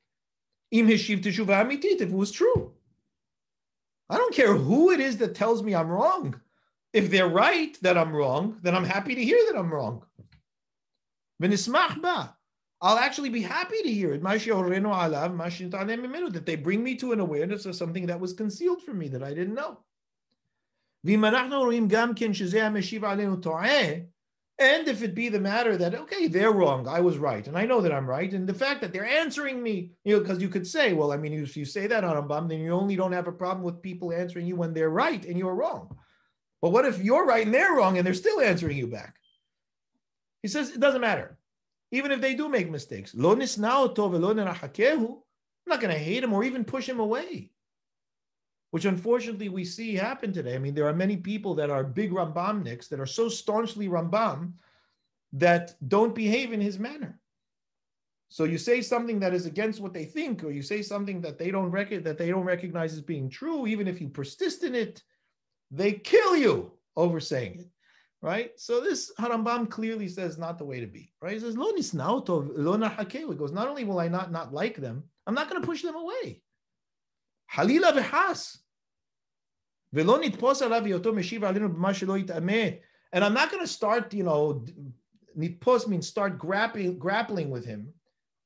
If it was true. I don't care who it is that tells me I'm wrong. If they're right that I'm wrong, then I'm happy to hear that I'm wrong. I'll actually be happy to hear it. That they bring me to an awareness of something that was concealed from me that I didn't know. And if it be the matter that, okay, they're wrong, I was right, and I know that I'm right, and the fact that they're answering me, you know, because you could say, well, I mean, if you say that on a bum, then you only don't have a problem with people answering you when they're right and you're wrong. But what if you're right and they're wrong and they're still answering you back? He says it doesn't matter. Even if they do make mistakes. I'm not going to hate him or even push him away which unfortunately we see happen today. I mean, there are many people that are big Rambamniks that are so staunchly Rambam that don't behave in his manner. So you say something that is against what they think, or you say something that they don't rec- that they don't recognize as being true, even if you persist in it, they kill you over saying it. Right? So this Harambam clearly says not the way to be. Right? He says, Lo He goes, not only will I not not like them, I'm not going to push them away. Halila v'has. And I'm not going to start, you know, nitpos means start grappling, grappling with him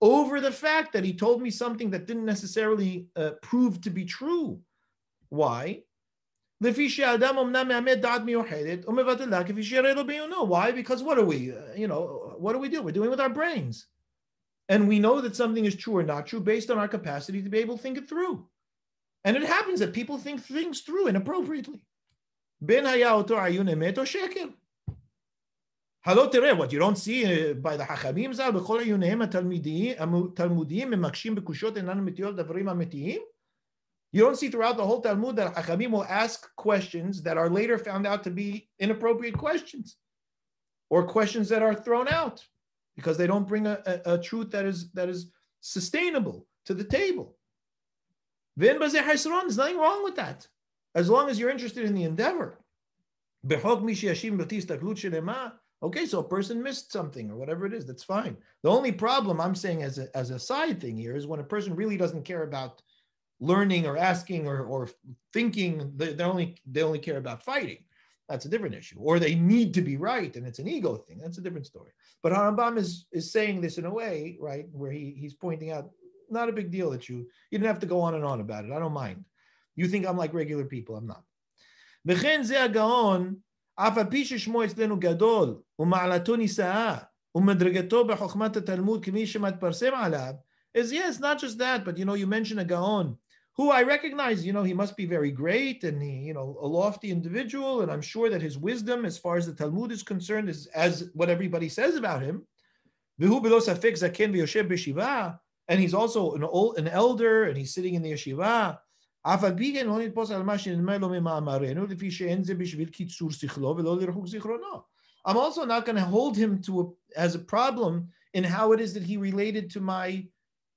over the fact that he told me something that didn't necessarily uh, prove to be true. Why? Why? Because what are we? Uh, you know, what do we do? We're doing with our brains. And we know that something is true or not true based on our capacity to be able to think it through. And it happens that people think things through inappropriately. Ben היה אותו עיון אמת או שקר. הלא תראה, what you don't see uh, by the חכמים ז"ל, בכל עיוניהם התלמודיים ממקשים בקושות אינן אמיתיות דברים אמיתיים? You don't see throughout the whole Talmud that Hachamim will ask questions that are later found out to be inappropriate questions or questions that are thrown out because they don't bring a, a, a truth that is, that is sustainable to the table. There's nothing wrong with that. As long as you're interested in the endeavor. Okay, so a person missed something or whatever it is, that's fine. The only problem I'm saying as a, as a side thing here is when a person really doesn't care about learning or asking or, or thinking, they, they only they only care about fighting. That's a different issue. Or they need to be right and it's an ego thing. That's a different story. But Harambam is, is saying this in a way, right, where he, he's pointing out not a big deal that you you didn't have to go on and on about it. I don't mind. You think I'm like regular people, I'm not. וכן זה הגאון, אף על פי ששמו אצלנו גדול, ומעלתו נישאה, ומדרגתו בחוכמת התלמוד כמי שמתפרסם עליו, is yes, not just that, but you know, you mentioned a Gaon, who I recognize, you know, he must be very great and he, you know, a lofty individual, and I'm sure that his wisdom, as far as the Talmud is concerned, is as what everybody says about him and he's also an old, an elder, and he's sitting in the yeshiva. I'm also not going to hold him to a, as a problem in how it is that he related to my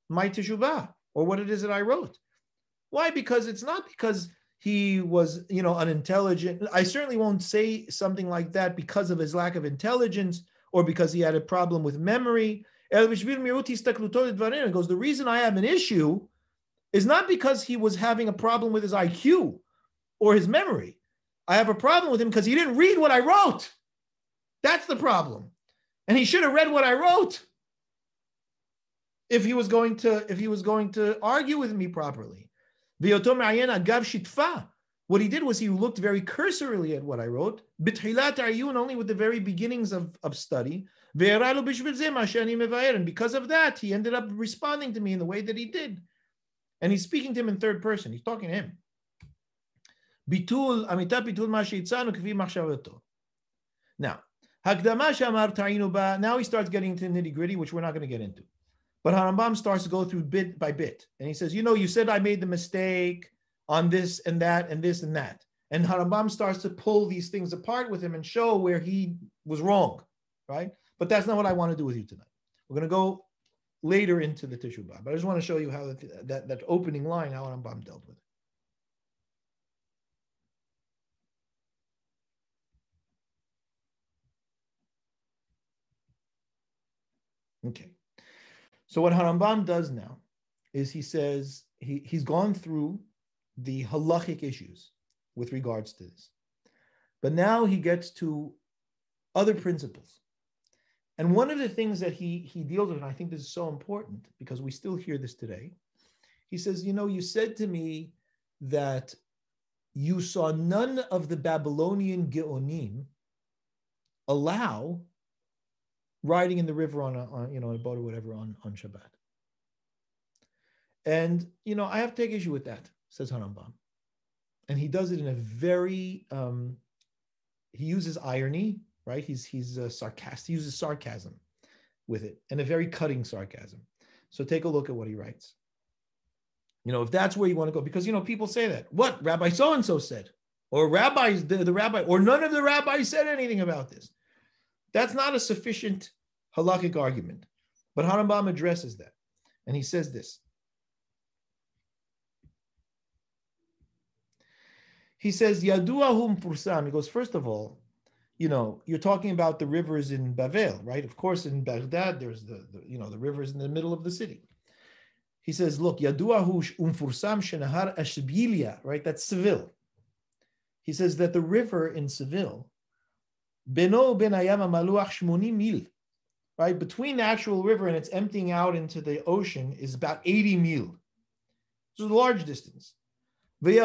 my teshuvah or what it is that I wrote. Why? Because it's not because he was, you know, unintelligent. I certainly won't say something like that because of his lack of intelligence or because he had a problem with memory El goes, the reason I have an issue is not because he was having a problem with his IQ or his memory. I have a problem with him because he didn't read what I wrote. That's the problem. And he should have read what I wrote if he was going to if he was going to argue with me properly. What he did was he looked very cursorily at what I wrote, Are you only with the very beginnings of, of study. And because of that, he ended up responding to me in the way that he did. And he's speaking to him in third person. He's talking to him. ביטול, אמיתה ביטול מה שהצענו כפי מחשבתו. Now, הקדמה שאמר טעינו בה, now he starts getting into nitty gritty, which we're not going to get into. But Harambam starts to go through bit by bit. And he says, you know, you said I made the mistake on this and that and this and that. And Harambam starts to pull these things apart with him and show where he was wrong, right? But that's not what I want to do with you tonight. We're going to go later into the Tishu B'Av, but I just want to show you how that, that, that opening line, how Rambam dealt with it. Okay. So what Harambam does now is he says he, he's gone through the halachic issues with regards to this. But now he gets to other principles. And one of the things that he, he deals with, and I think this is so important because we still hear this today, he says, You know, you said to me that you saw none of the Babylonian Geonim allow riding in the river on a, on, you know, a boat or whatever on, on Shabbat. And, you know, I have to take issue with that, says Harambam. And he does it in a very, um, he uses irony, right? He's, he's a sarcastic, he uses sarcasm with it and a very cutting sarcasm. So take a look at what he writes. You know, if that's where you want to go, because, you know, people say that. What? Rabbi so and so said. Or rabbis, the, the rabbi, or none of the rabbis said anything about this. That's not a sufficient halakhic argument. But Harambam addresses that. And he says this. He says, Yaduahum Pursam. He goes, first of all, you know, you're talking about the rivers in Bavel, right? Of course, in Baghdad, there's the, the you know, the rivers in the middle of the city. He says, look, Yaduahu Umfursam Shenahar Ashbilia, right? That's Seville. He says that the river in Seville Beno ben Ayama Maluach Shmoni Mil. Right? Between the actual river and it's emptying out into the ocean is about 80 mil. So a large distance. And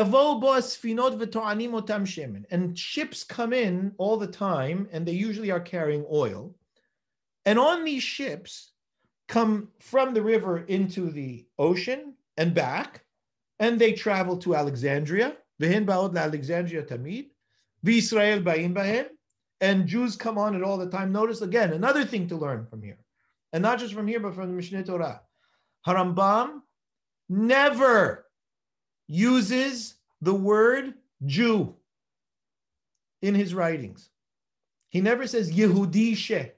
ships come in all the time, and they usually are carrying oil. And on these ships come from the river into the ocean and back, and they travel to Alexandria. Alexandria Tamid. Israel Ba'im and Jews come on it all the time. Notice again, another thing to learn from here, and not just from here, but from the Mishneh Torah. Harambam never uses the word Jew in his writings. He never says Yehudi she.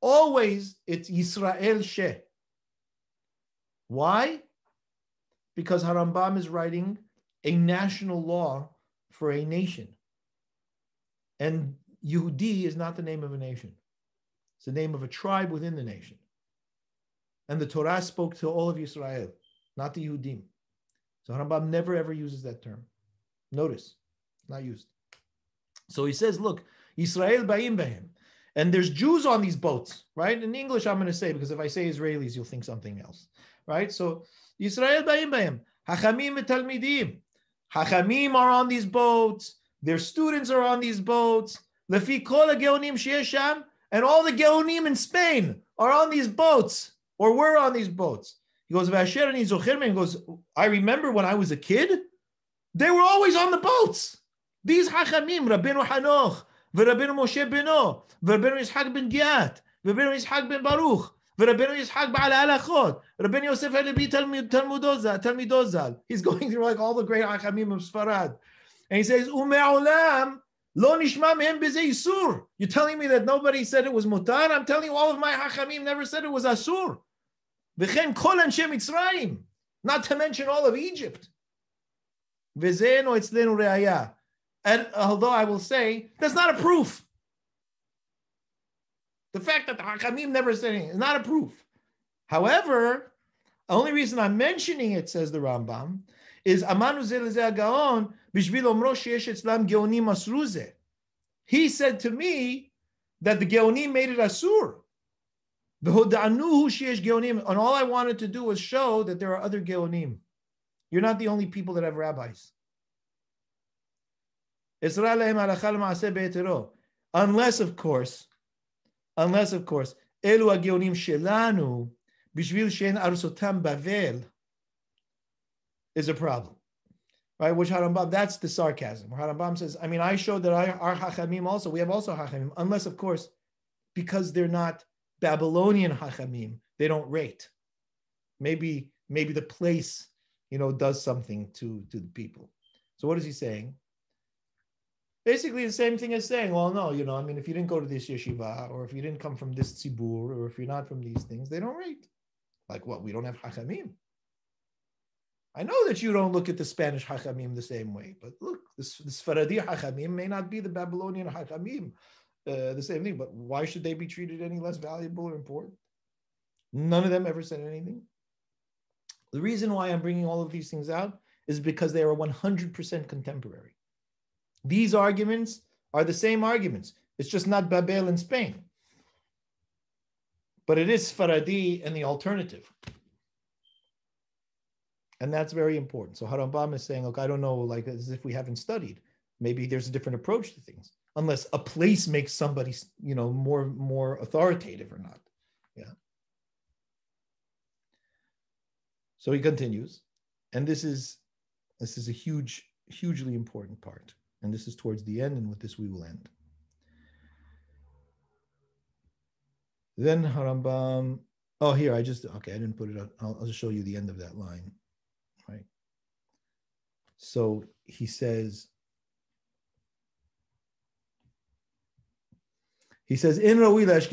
Always it's Israel she. Why? Because Harambam is writing a national law for a nation. And Yehudi is not the name of a nation. It's the name of a tribe within the nation. And the Torah spoke to all of Israel, not the Yehudim. So Rambam never ever uses that term. Notice, not used. So he says, look, Israel ba'im ba'im. And there's Jews on these boats, right? In English, I'm going to say, because if I say Israelis, you'll think something else, right? So Israel ba'im ba'im. Hachamim talmidim. Hachamim are on these boats. Their students are on these boats. Lefi kol geonim sheyesham, and all the geonim in Spain are on these boats, or were on these boats. He goes, He goes, I remember when I was a kid, they were always on the boats. These Hachamim, Rabbeinu Hanoch, Rabbeinu Moshe Beno, Rabbeinu Ishaq ben Giat, Rabbeinu Ishaq ben Baruch, Rabbeinu Ishaq Ba'al Alachot, Rabbeinu Yosef Elebi Talmidozal. He's going through like all the great Hachamim of Sfarad. And he says, Ume'olam, Lo nishma mehem You're telling me that nobody said it was mutar? I'm telling you all of my hachamim never said it was asur. V'chen kol anshe Mitzrayim. Not to mention all of Egypt. Re'aya. And although I will say, that's not a proof. The fact that the Hakamim never said anything is not a proof. However, the only reason I'm mentioning it, says the Rambam, is Amanu Gaon He said to me that the Geonim made it Asur. The Hoda'anuhu Sheyesh Geonim. And all I wanted to do was show that there are other Geonim. You're not the only people that have rabbis. Unless, of course, unless, of course, Elu הגאונים שלנו, בשביל שאין ארצותם בבל, is a problem. Right, which Harambam, that's the sarcasm. Harambam says, I mean, I showed that I, our Hachamim also, we have also Hachamim, unless, of course, because they're not Babylonian Hachamim, they don't rate. Maybe, maybe the place, you know, does something to, to the people. So what is he saying? Basically, the same thing as saying, well, no, you know, I mean, if you didn't go to this yeshiva, or if you didn't come from this tzibur, or if you're not from these things, they don't rate. Like what? We don't have hachamim. I know that you don't look at the Spanish hachamim the same way, but look, the, the Sfaradi hachamim may not be the Babylonian hachamim, uh, the same thing. But why should they be treated any less valuable or important? None of them ever said anything. The reason why I'm bringing all of these things out is because they are 100% contemporary. These arguments are the same arguments. It's just not Babel in Spain. But it is Faradi and the alternative. And that's very important. So Harambam is saying, look, I don't know, like as if we haven't studied. Maybe there's a different approach to things, unless a place makes somebody, you know, more more authoritative or not. Yeah. So he continues, and this is this is a huge, hugely important part. And this is towards the end, and with this we will end. Then Harambam, oh, here, I just, okay, I didn't put it up. I'll, I'll just show you the end of that line, right? So he says, He says, "In unless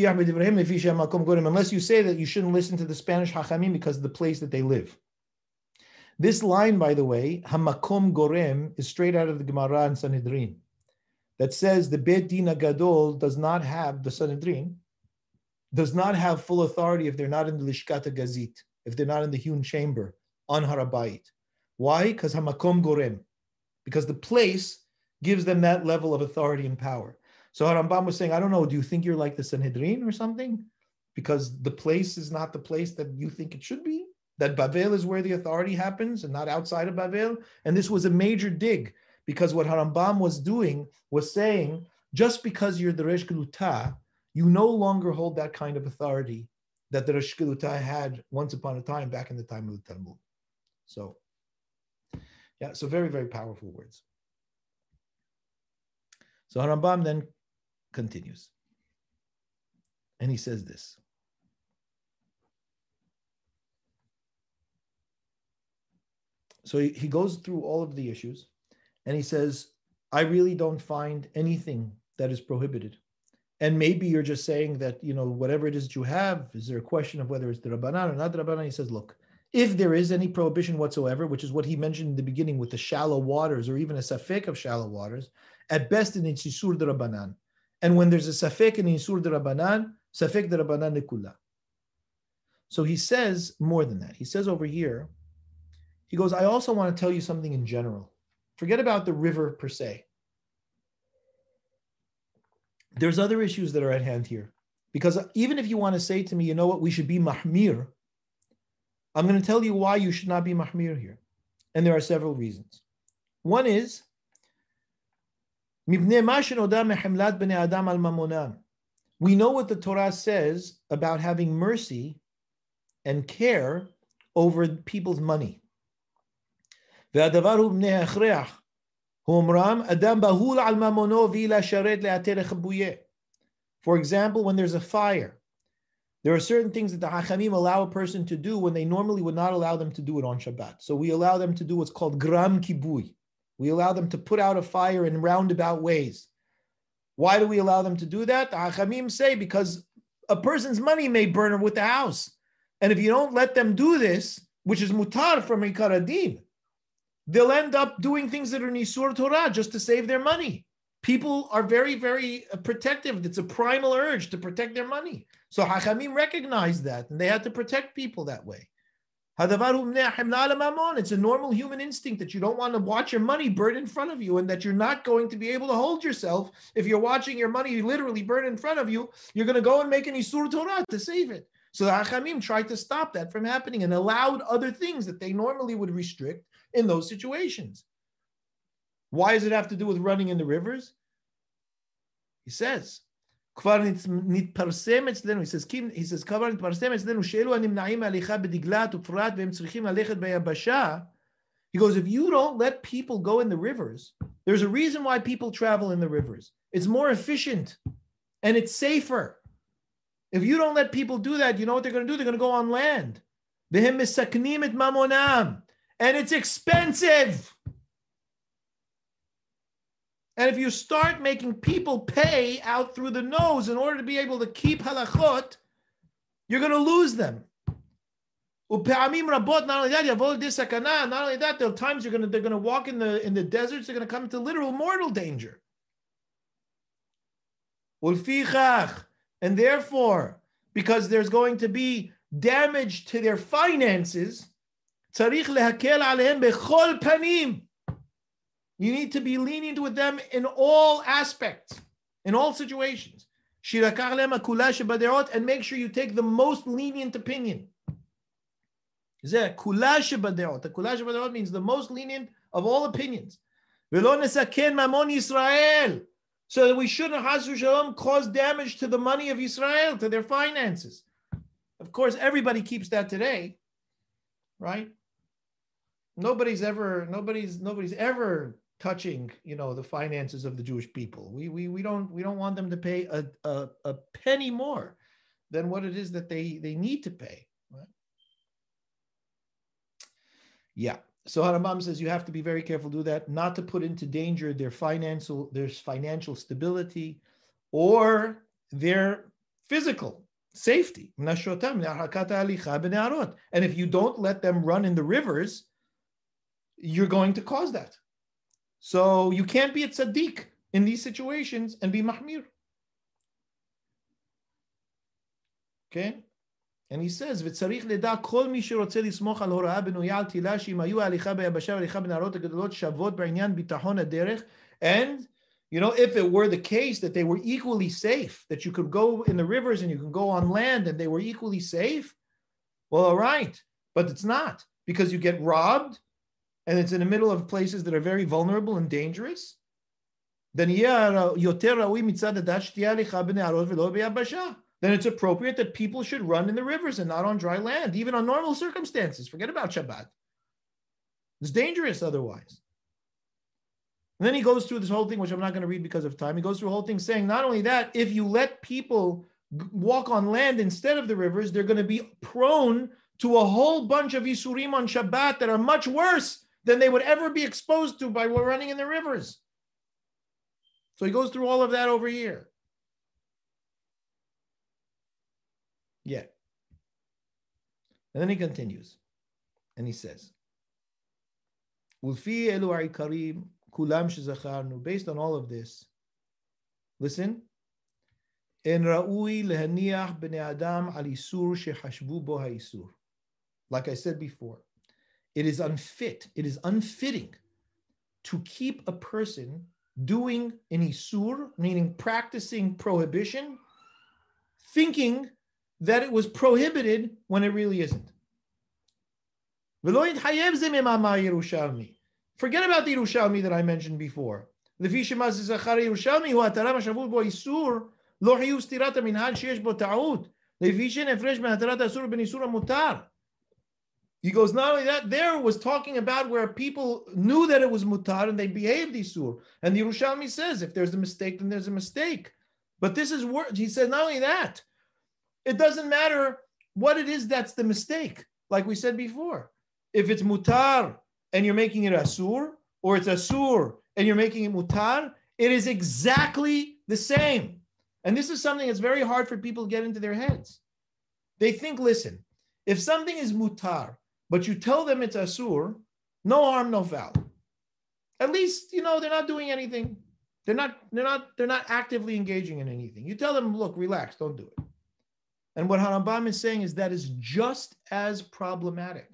you say that you shouldn't listen to the Spanish hachamim because of the place that they live." This line, by the way, Hamakom Gorem, is straight out of the Gemara in Sanhedrin that says the Bet Din Gadol does not have, the Sanhedrin, does not have full authority if they're not in the Lishkat HaGazit, if they're not in the hewn chamber on Harabait. Why? Because Hamakom Gorem, because the place gives them that level of authority and power. So Harambam was saying, I don't know, do you think you're like the Sanhedrin or something? Because the place is not the place that you think it should be? that Bavel is where the authority happens and not outside of Bavel. And this was a major dig because what Harambam was doing was saying, just because you're the Resh Geluta, you no longer hold that kind of authority that the Resh Geluta had once upon a time back in the time of the Talmud. So, yeah, so very, very powerful words. So Harambam then continues. And he says this. So he, he goes through all of the issues and he says, I really don't find anything that is prohibited. And maybe you're just saying that, you know, whatever it is that you have, is there a question of whether it's the Rabbanan or not the Rabbanan? He says, look, if there is any prohibition whatsoever, which is what he mentioned in the beginning with the shallow waters or even a safek of shallow waters, at best in Isur the Rabbanan. And when there's a safek in Isur the Rabbanan, safek the Rabbanan nikula. So he says more than that. He says over here, he goes, I also want to tell you something in general. Forget about the river per se. There's other issues that are at hand here. Because even if you want to say to me, you know what, we should be mahmir, I'm going to tell you why you should not be mahmir here. And there are several reasons. One is, we know what the Torah says about having mercy and care over people's money. והדבר הוא בני הכרח. הוא אומרם, אדם בהול על ממונו לשרת For example, when there's a fire, there are certain things that the Hachamim allow a person to do when they normally would not allow them to do it on Shabbat. So we allow them to do what's called gram kibui. We allow them to put out a fire in roundabout ways. Why do we allow them to do that? The Hachamim say because a person's money may burn with the house. And if you don't let them do this, which is mutar from Ikaradim, they'll end up doing things that are Nisur Torah just to save their money. People are very, very protective. It's a primal urge to protect their money. So Hachamim recognized that and they had to protect people that way. It's a normal human instinct that you don't want to watch your money burn in front of you and that you're not going to be able to hold yourself. If you're watching your money literally burn in front of you, you're going to go and make an Isur Torah to save it. So the Hachamim tried to stop that from happening and allowed other things that they normally would restrict in those situations. Why does it have to do with running in the rivers? He says, he says, he says, כבר נתפרסם אצלנו שאלו הנמנעים מהליכה בדגלת ופרט והם צריכים ללכת ביבשה. He goes, if you don't let people go in the rivers, there's a reason why people travel in the rivers. It's more efficient and it's safer. If you don't let people do that, you know what they're going to do? They're going to go on land. והם מסכנים את ממונם and it's expensive. And if you start making people pay out through the nose in order to be able to keep halachot, you're going to lose them. ופעמים רבות, not only that, יבוא לידי סכנה, not only that, there are times you're gonna, they're gonna walk in the, in the deserts, they're gonna come into literal mortal danger. ולפיכך, and therefore, because there's going to be damage to their finances, צריך להקל עליהם בכל פנים. You need to be lenient with them in all aspects, in all situations. And make sure you take the most lenient opinion. The kulash means the most lenient of all opinions. So that we shouldn't, cause damage to the money of Israel, to their finances. Of course, everybody keeps that today, right? Nobody's ever, nobody's, nobody's ever touching, you know, the finances of the Jewish people. We, we, we don't, we don't want them to pay a, a, a penny more than what it is that they, they need to pay. Yeah. So Harambam says you have to be very careful to do that, not to put into danger their financial their financial stability or their physical safety. And if you don't let them run in the rivers, you're going to cause that. So you can't be a tzaddik in these situations and be mahmir. Okay? And he says, וצריך לדע כל מי שרוצה לסמוך על הוראה בנויה על תהילה שאם היו ההליכה ביבשה והליכה בנהרות הגדולות שוות בעניין ביטחון הדרך, and you know, if it were the case that they were equally safe, that you could go in the rivers and you can go on land and they were equally safe, well, all right. But it's not because you get robbed and it's in the middle of places that are very vulnerable and dangerous, then then it's appropriate that people should run in the rivers and not on dry land, even on normal circumstances. Forget about Shabbat. It's dangerous otherwise. And then he goes through this whole thing, which I'm not going to read because of time. He goes through a whole thing saying, not only that, if you let people walk on land instead of the rivers, they're going to be prone to a whole bunch of Isurim on Shabbat that are much worse than they would ever be exposed to by running in the rivers. So he goes through all of that over here. yet. And then he continues and he says, based on all of this, listen, like I said before, it is unfit, it is unfitting to keep a person doing an isur, meaning practicing prohibition, thinking that it was prohibited when it really isn't. Forget about the Yerushalmi that I mentioned before. לפי שמע זה זכר ירושלמי הוא התרה משמעות בו איסור, לא חיוב סתירת המנהל שיש בו טעות, לפי שנפרש מהתרת האסור בין איסור המותר. He goes, not only that, there was talking about where people knew that it was mutar and they behaved isur. And the Yerushalmi says, if there's a mistake, then there's a mistake. But this is words. He said, not only that, it doesn't matter what it is that's the mistake, like we said before. If it's mutar and you're making it asur, or it's asur and you're making it mutar, it is exactly the same. And this is something that's very hard for people to get into their heads. They think, listen, if something is mutar, but you tell them it's asur, no harm, no foul. At least, you know, they're not doing anything. They're not, they're not, they're not actively engaging in anything. You tell them, look, relax, don't do it. And what Harambam is saying is that is just as problematic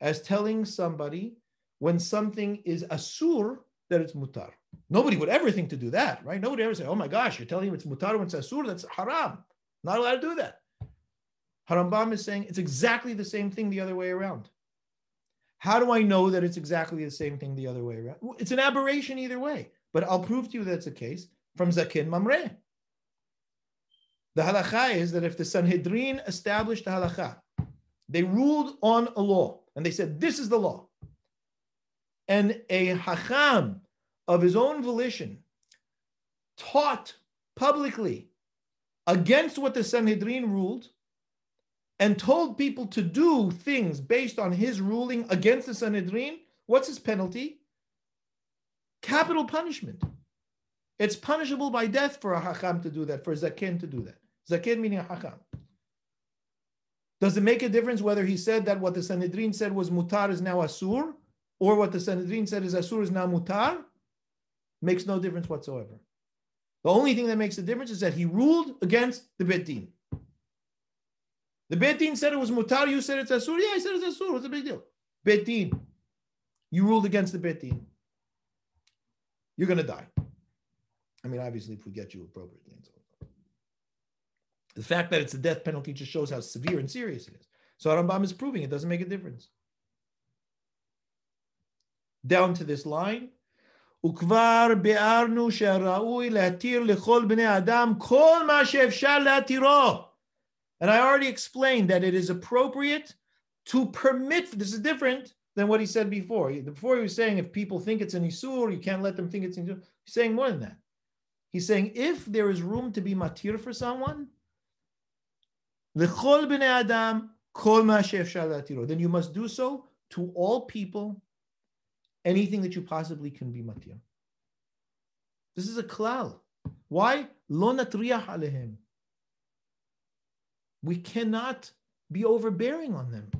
as telling somebody when something is asur that it's mutar. Nobody would ever think to do that, right? Nobody ever say, "Oh my gosh, you're telling him it's mutar when it's asur. That's haram. Not allowed to do that." Harambam is saying it's exactly the same thing the other way around. How do I know that it's exactly the same thing the other way around? It's an aberration either way, but I'll prove to you that's the case from Zaken Mamre. The halacha is that if the Sanhedrin established the halacha, they ruled on a law and they said, this is the law. And a hacham of his own volition taught publicly against what the Sanhedrin ruled and told people to do things based on his ruling against the Sanhedrin, what's his penalty? Capital punishment. It's punishable by death for a hacham to do that, for a zaken to do that. Zaken meaning a hacham. Does it make a difference whether he said that what the Sanhedrin said was mutar is now asur, or what the Sanhedrin said is asur is now mutar? Makes no difference whatsoever. The only thing that makes a difference is that he ruled against the Bet Din. The Bet Din said it was mutar. You said it's asur. Yeah, I said it's asur. What's the big deal? Bet Din, you ruled against the Bet Din. You're gonna die. I mean, obviously, if we get you appropriately. The fact that it's a death penalty just shows how severe and serious it is. So Rambam is proving it doesn't make a difference. Down to this line. וכבר ביארנו שראוי להתיר לכל בני אדם כל מה שאפשר להתירו. And I already explained that it is appropriate to permit, this is different than what he said before. Before he was saying if people think it's an Isur, you can't let them think it's an Isur. He's saying more than that. He's saying if there is room to be matir for someone, L'chol b'nei adam kol Then you must do so to all people, anything that you possibly can be matir. This is a klal. Why? Lo natriach. We cannot be overbearing on them.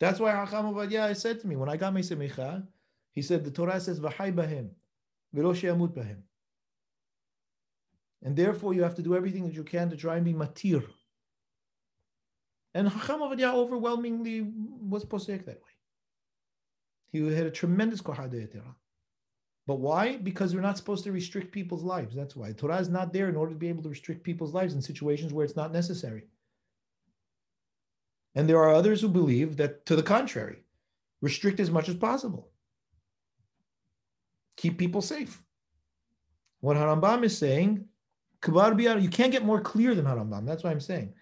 That's why Hacham Ovadia said to me when I got my semicha, he said the Torah says v'hai bahem, v'lo she'amut. And therefore you have to do everything that you can to try and be matir. And Hacham Ovadia overwhelmingly was posek that way. He had a tremendous kohadeh But why? Because we're not supposed to restrict people's lives. That's why. Torah is not there in order to be able to restrict people's lives in situations where it's not necessary. And there are others who believe that, to the contrary, restrict as much as possible. Keep people safe. What Harambam is saying, you can't get more clear than Harambam. That's what I'm saying.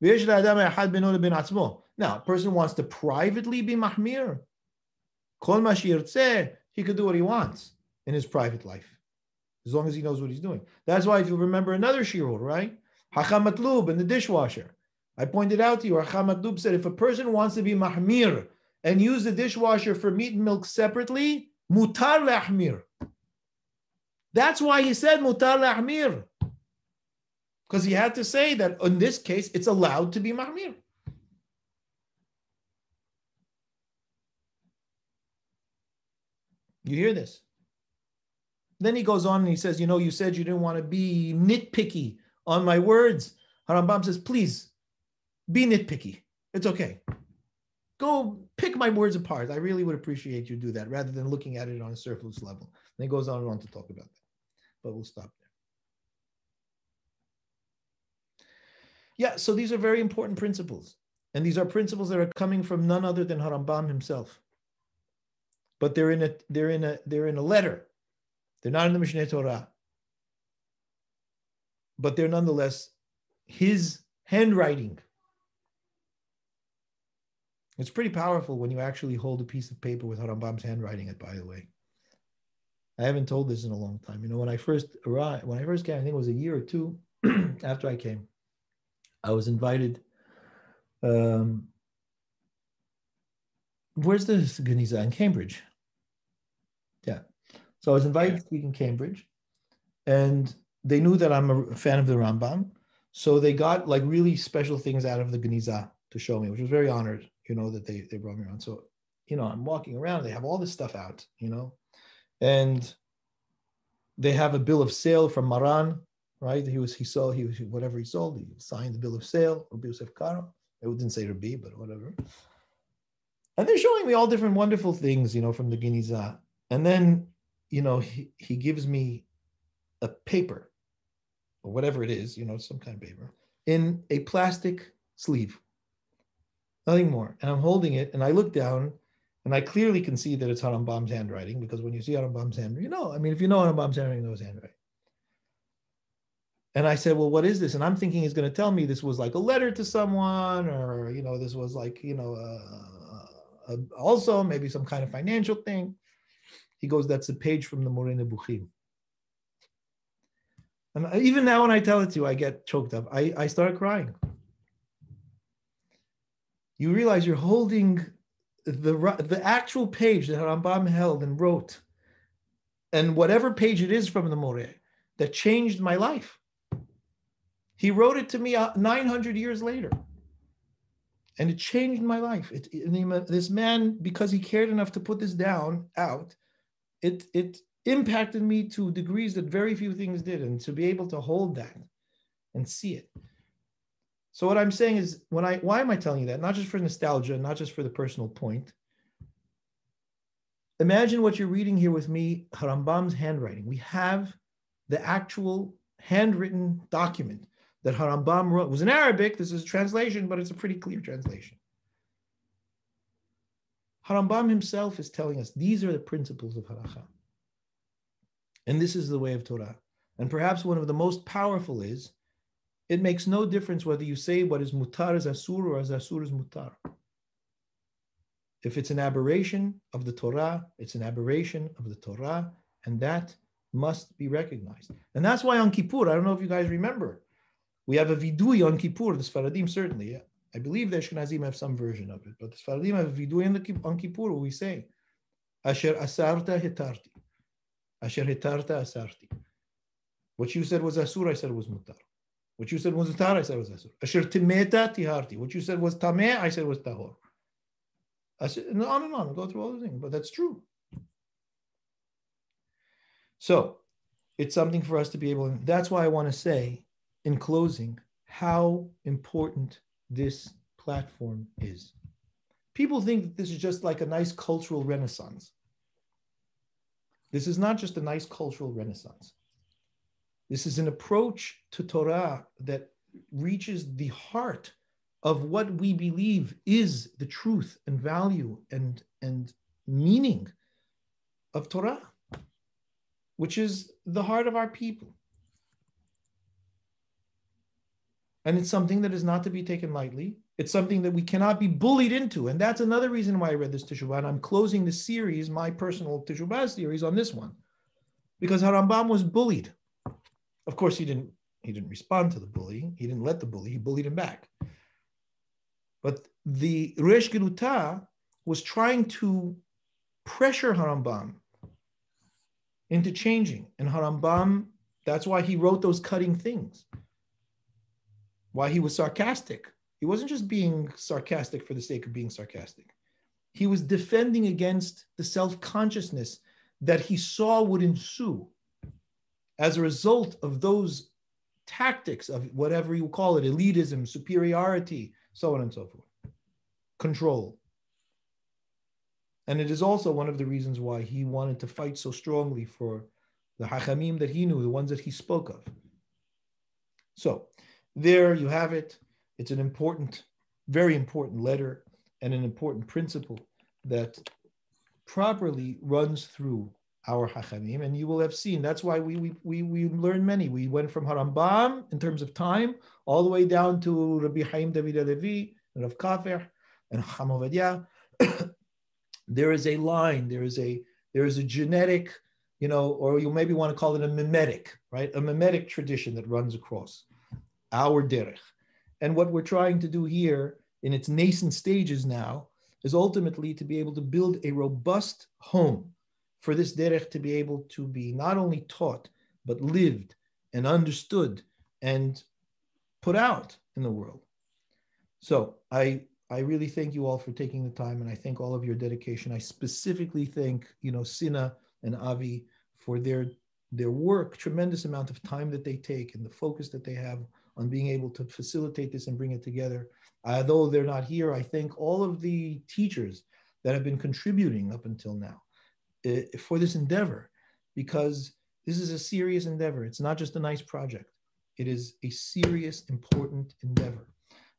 Now, a person wants to privately be mahmir. he could do what he wants in his private life, as long as he knows what he's doing. That's why, if you remember another shirul, right? Hacham Matloub in the dishwasher. I pointed out to you, Hacham Matloub said if a person wants to be mahmir and use the dishwasher for meat and milk separately, mutar lahmir. That's why he said mutar lahmir. Because he had to say that in this case, it's allowed to be mahmir. You hear this? Then he goes on and he says, You know, you said you didn't want to be nitpicky on my words. Harambam says, Please be nitpicky. It's okay. Go pick my words apart. I really would appreciate you do that rather than looking at it on a surface level. And he goes on and on to talk about that. But we'll stop there. Yeah, so these are very important principles. And these are principles that are coming from none other than Harambam himself. But they're in a they're in a they're in a letter they're not in the Mishneh Torah. But they're nonetheless his handwriting. It's pretty powerful when you actually hold a piece of paper with Harambam's handwriting it, by the way. I haven't told this in a long time. You know, when I first arrived, when I first came, I think it was a year or two after I came, I was invited. Um, where's the Geniza in Cambridge? Yeah. So I was invited to speak in Cambridge, and they knew that I'm a fan of the Rambam. So they got like really special things out of the Geniza to show me, which was very honored, you know, that they, they brought me around. So, you know, I'm walking around, they have all this stuff out, you know, and they have a bill of sale from Maran, right? He was, he sold, he was, whatever he sold, he signed the bill of sale, Rabbi Yosef Karo. It didn't say Rabbi, but whatever. And they're showing me all different wonderful things, you know, from the Geniza. And then you know, he, he gives me a paper or whatever it is, you know, some kind of paper in a plastic sleeve, nothing more. And I'm holding it and I look down and I clearly can see that it's Harambam's handwriting because when you see Harambam's handwriting, you know, I mean, if you know Harambam's handwriting, you know his handwriting. And I said, well, what is this? And I'm thinking he's going to tell me this was like a letter to someone or, you know, this was like, you know, uh, uh, also maybe some kind of financial thing. He goes, that's a page from the Moreh Nebuchim. And even now, when I tell it to you, I get choked up. I, I start crying. you realize you're holding the, the actual page that Rambam held and wrote, and whatever page it is from the Moreh that changed my life. He wrote it to me uh, 900 years later. And it changed my life. It, it, this man, because he cared enough to put this down out, it, it impacted me to degrees that very few things did. And to be able to hold that and see it. So what I'm saying is, when I why am I telling you that? Not just for nostalgia, not just for the personal point. Imagine what you're reading here with me, Harambam's handwriting. We have the actual handwritten document that Harambam wrote. Was in Arabic. This is a translation, but it's a pretty clear translation. Harambam himself is telling us these are the principles of halacha. And this is the way of Torah. And perhaps one of the most powerful is it makes no difference whether you say what is mutar is asur or as asur is mutar. If it's an aberration of the Torah, it's an aberration of the Torah, and that must be recognized. And that's why on Kippur, I don't know if you guys remember, we have a vidui on Kippur, the Sfaradim certainly. I believe the Ashkenazim have some version of it, but the Sfaradim have a vidui on Kippur we say, Asher asarta hitarti. Asher hitarta asarti. What you said was asur, I said was mutar. What you said was mutar, I said was asur. Asher timeta tiharti. What you said was tameh, I said was tahor. Said, and on and on, go through all the things, but that's true. So it's something for us to be able, that's why I want to say in closing how important this platform is. People think that this is just like a nice cultural renaissance. This is not just a nice cultural renaissance. This is an approach to Torah that reaches the heart of what we believe is the truth and value and, and meaning of Torah, which is the heart of our people. And it's something that is not to be taken lightly. It's something that we cannot be bullied into. And that's another reason why I read this Teshuvah. And I'm closing the series, my personal Teshuvah series, on this one. Because Harambam was bullied. Of course, he didn't he didn't respond to the bully. He didn't let the bully, he bullied him back. But the Resh Geluta was trying to pressure Harambam into changing. And Harambam, that's why he wrote those cutting things why he was sarcastic. He wasn't just being sarcastic for the sake of being sarcastic. He was defending against the self consciousness that he saw would ensue as a result of those tactics of whatever you call it elitism, superiority, so on and so forth, control. And it is also one of the reasons why he wanted to fight so strongly for the hachamim that he knew, the ones that he spoke of. So, there you have it. It's an important, very important letter and an important principle that properly runs through our Hachamim. And you will have seen that's why we, we, we, we learned many. We went from Harambam in terms of time all the way down to Rabbi Chaim David Levi and Rav Kafih and Cham there is a line, there is a there is a genetic, you know, or you maybe want to call it a mimetic, right? A mimetic tradition that runs across our derech. And what we're trying to do here in its nascent stages now is ultimately to be able to build a robust home for this derech to be able to be not only taught, but lived and understood and put out in the world. So I I really thank you all for taking the time and I thank all of your dedication. I specifically thank, you know, Sina and Avi for their their work, tremendous amount of time that they take and the focus that they have on being able to facilitate this and bring it together. though they're not here, I thank all of the teachers that have been contributing up until now uh, for this endeavor, because this is a serious endeavor. It's not just a nice project. It is a serious, important endeavor.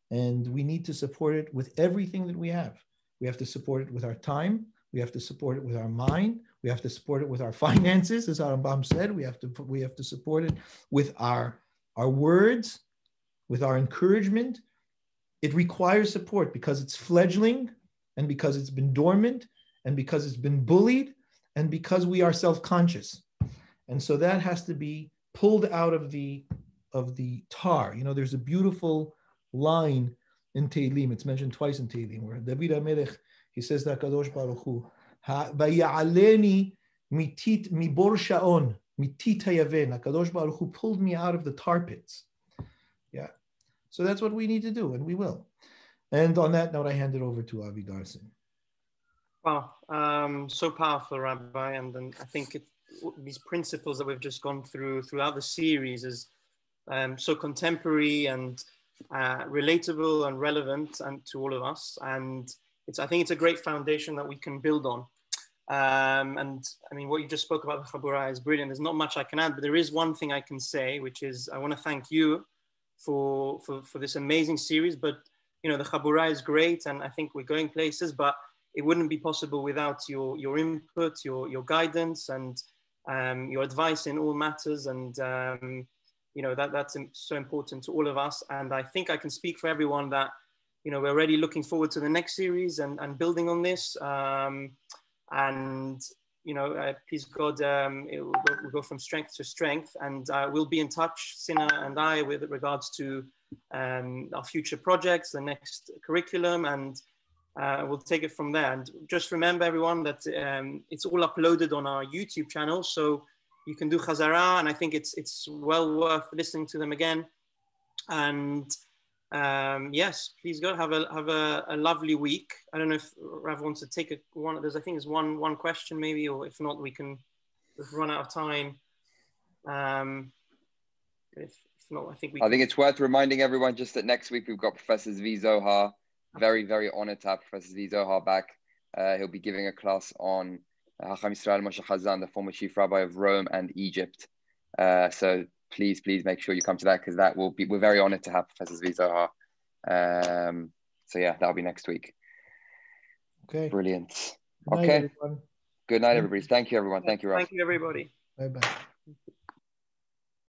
And we need to support it with everything that we have. We have to support it with our time. We have to support it with our mind. We have to support it with our finances, as Arambam said. We have to we have to support it with our our words, with our encouragement. It requires support because it's fledgling and because it's been dormant and because it's been bullied and because we are self-conscious. And so that has to be pulled out of the of the tar. You know, there's a beautiful line in Tehillim. It's mentioned twice in Tehillim, where David HaMelech, he says that Kadosh Baruch Hu, Vaya'aleni mitit mibor sha'on, mitit hayaven. Kadosh Baruch Hu pulled me out of the tar pits. So that's what we need to do, and we will. And on that note, I hand it over to Avi Darson. Wow, um, so powerful, Rabbi, and, and I think it, these principles that we've just gone through throughout the series is um, so contemporary and uh, relatable and relevant and to all of us. And it's, I think it's a great foundation that we can build on. Um, and I mean, what you just spoke about the Chabura is brilliant. There's not much I can add, but there is one thing I can say, which is I want to thank you for, for, for this amazing series. But, you know, the Chabura is great and I think we're going places, but it wouldn't be possible without your, your input, your, your guidance and um, your advice in all matters. And, um, you know that that's so important to all of us and i think i can speak for everyone that you know we're already looking forward to the next series and, and building on this um, and you know uh, please god um, it will go, we'll go, from strength to strength and uh, we'll be in touch Sina and i with regards to um, our future projects the next curriculum and uh, we'll take it from there and just remember everyone that um, it's all uploaded on our youtube channel so you can do Chazara, and I think it's it's well worth listening to them again. And um, yes, please go have a have a, a, lovely week. I don't know if Rav wants to take a one. There's I think there's one one question maybe, or if not, we can run out of time. Um, if, if not, I think we. I think it's worth reminding everyone just that next week we've got Professor Zvi Zohar. Very very honored to have Professor Zvi Zohar back. Uh, he'll be giving a class on Hacham Israel Moshe Chazan, the former chief rabbi of Rome and Egypt. Uh, so please, please make sure you come to that because that will be, we're very honored to have Professor Zvi Zohar. Um, so yeah, that'll be next week. Okay. Brilliant. Good okay. Night, Good night, everybody. Thank you, everyone. Thank you, Ross. Thank you, everybody. Bye bye.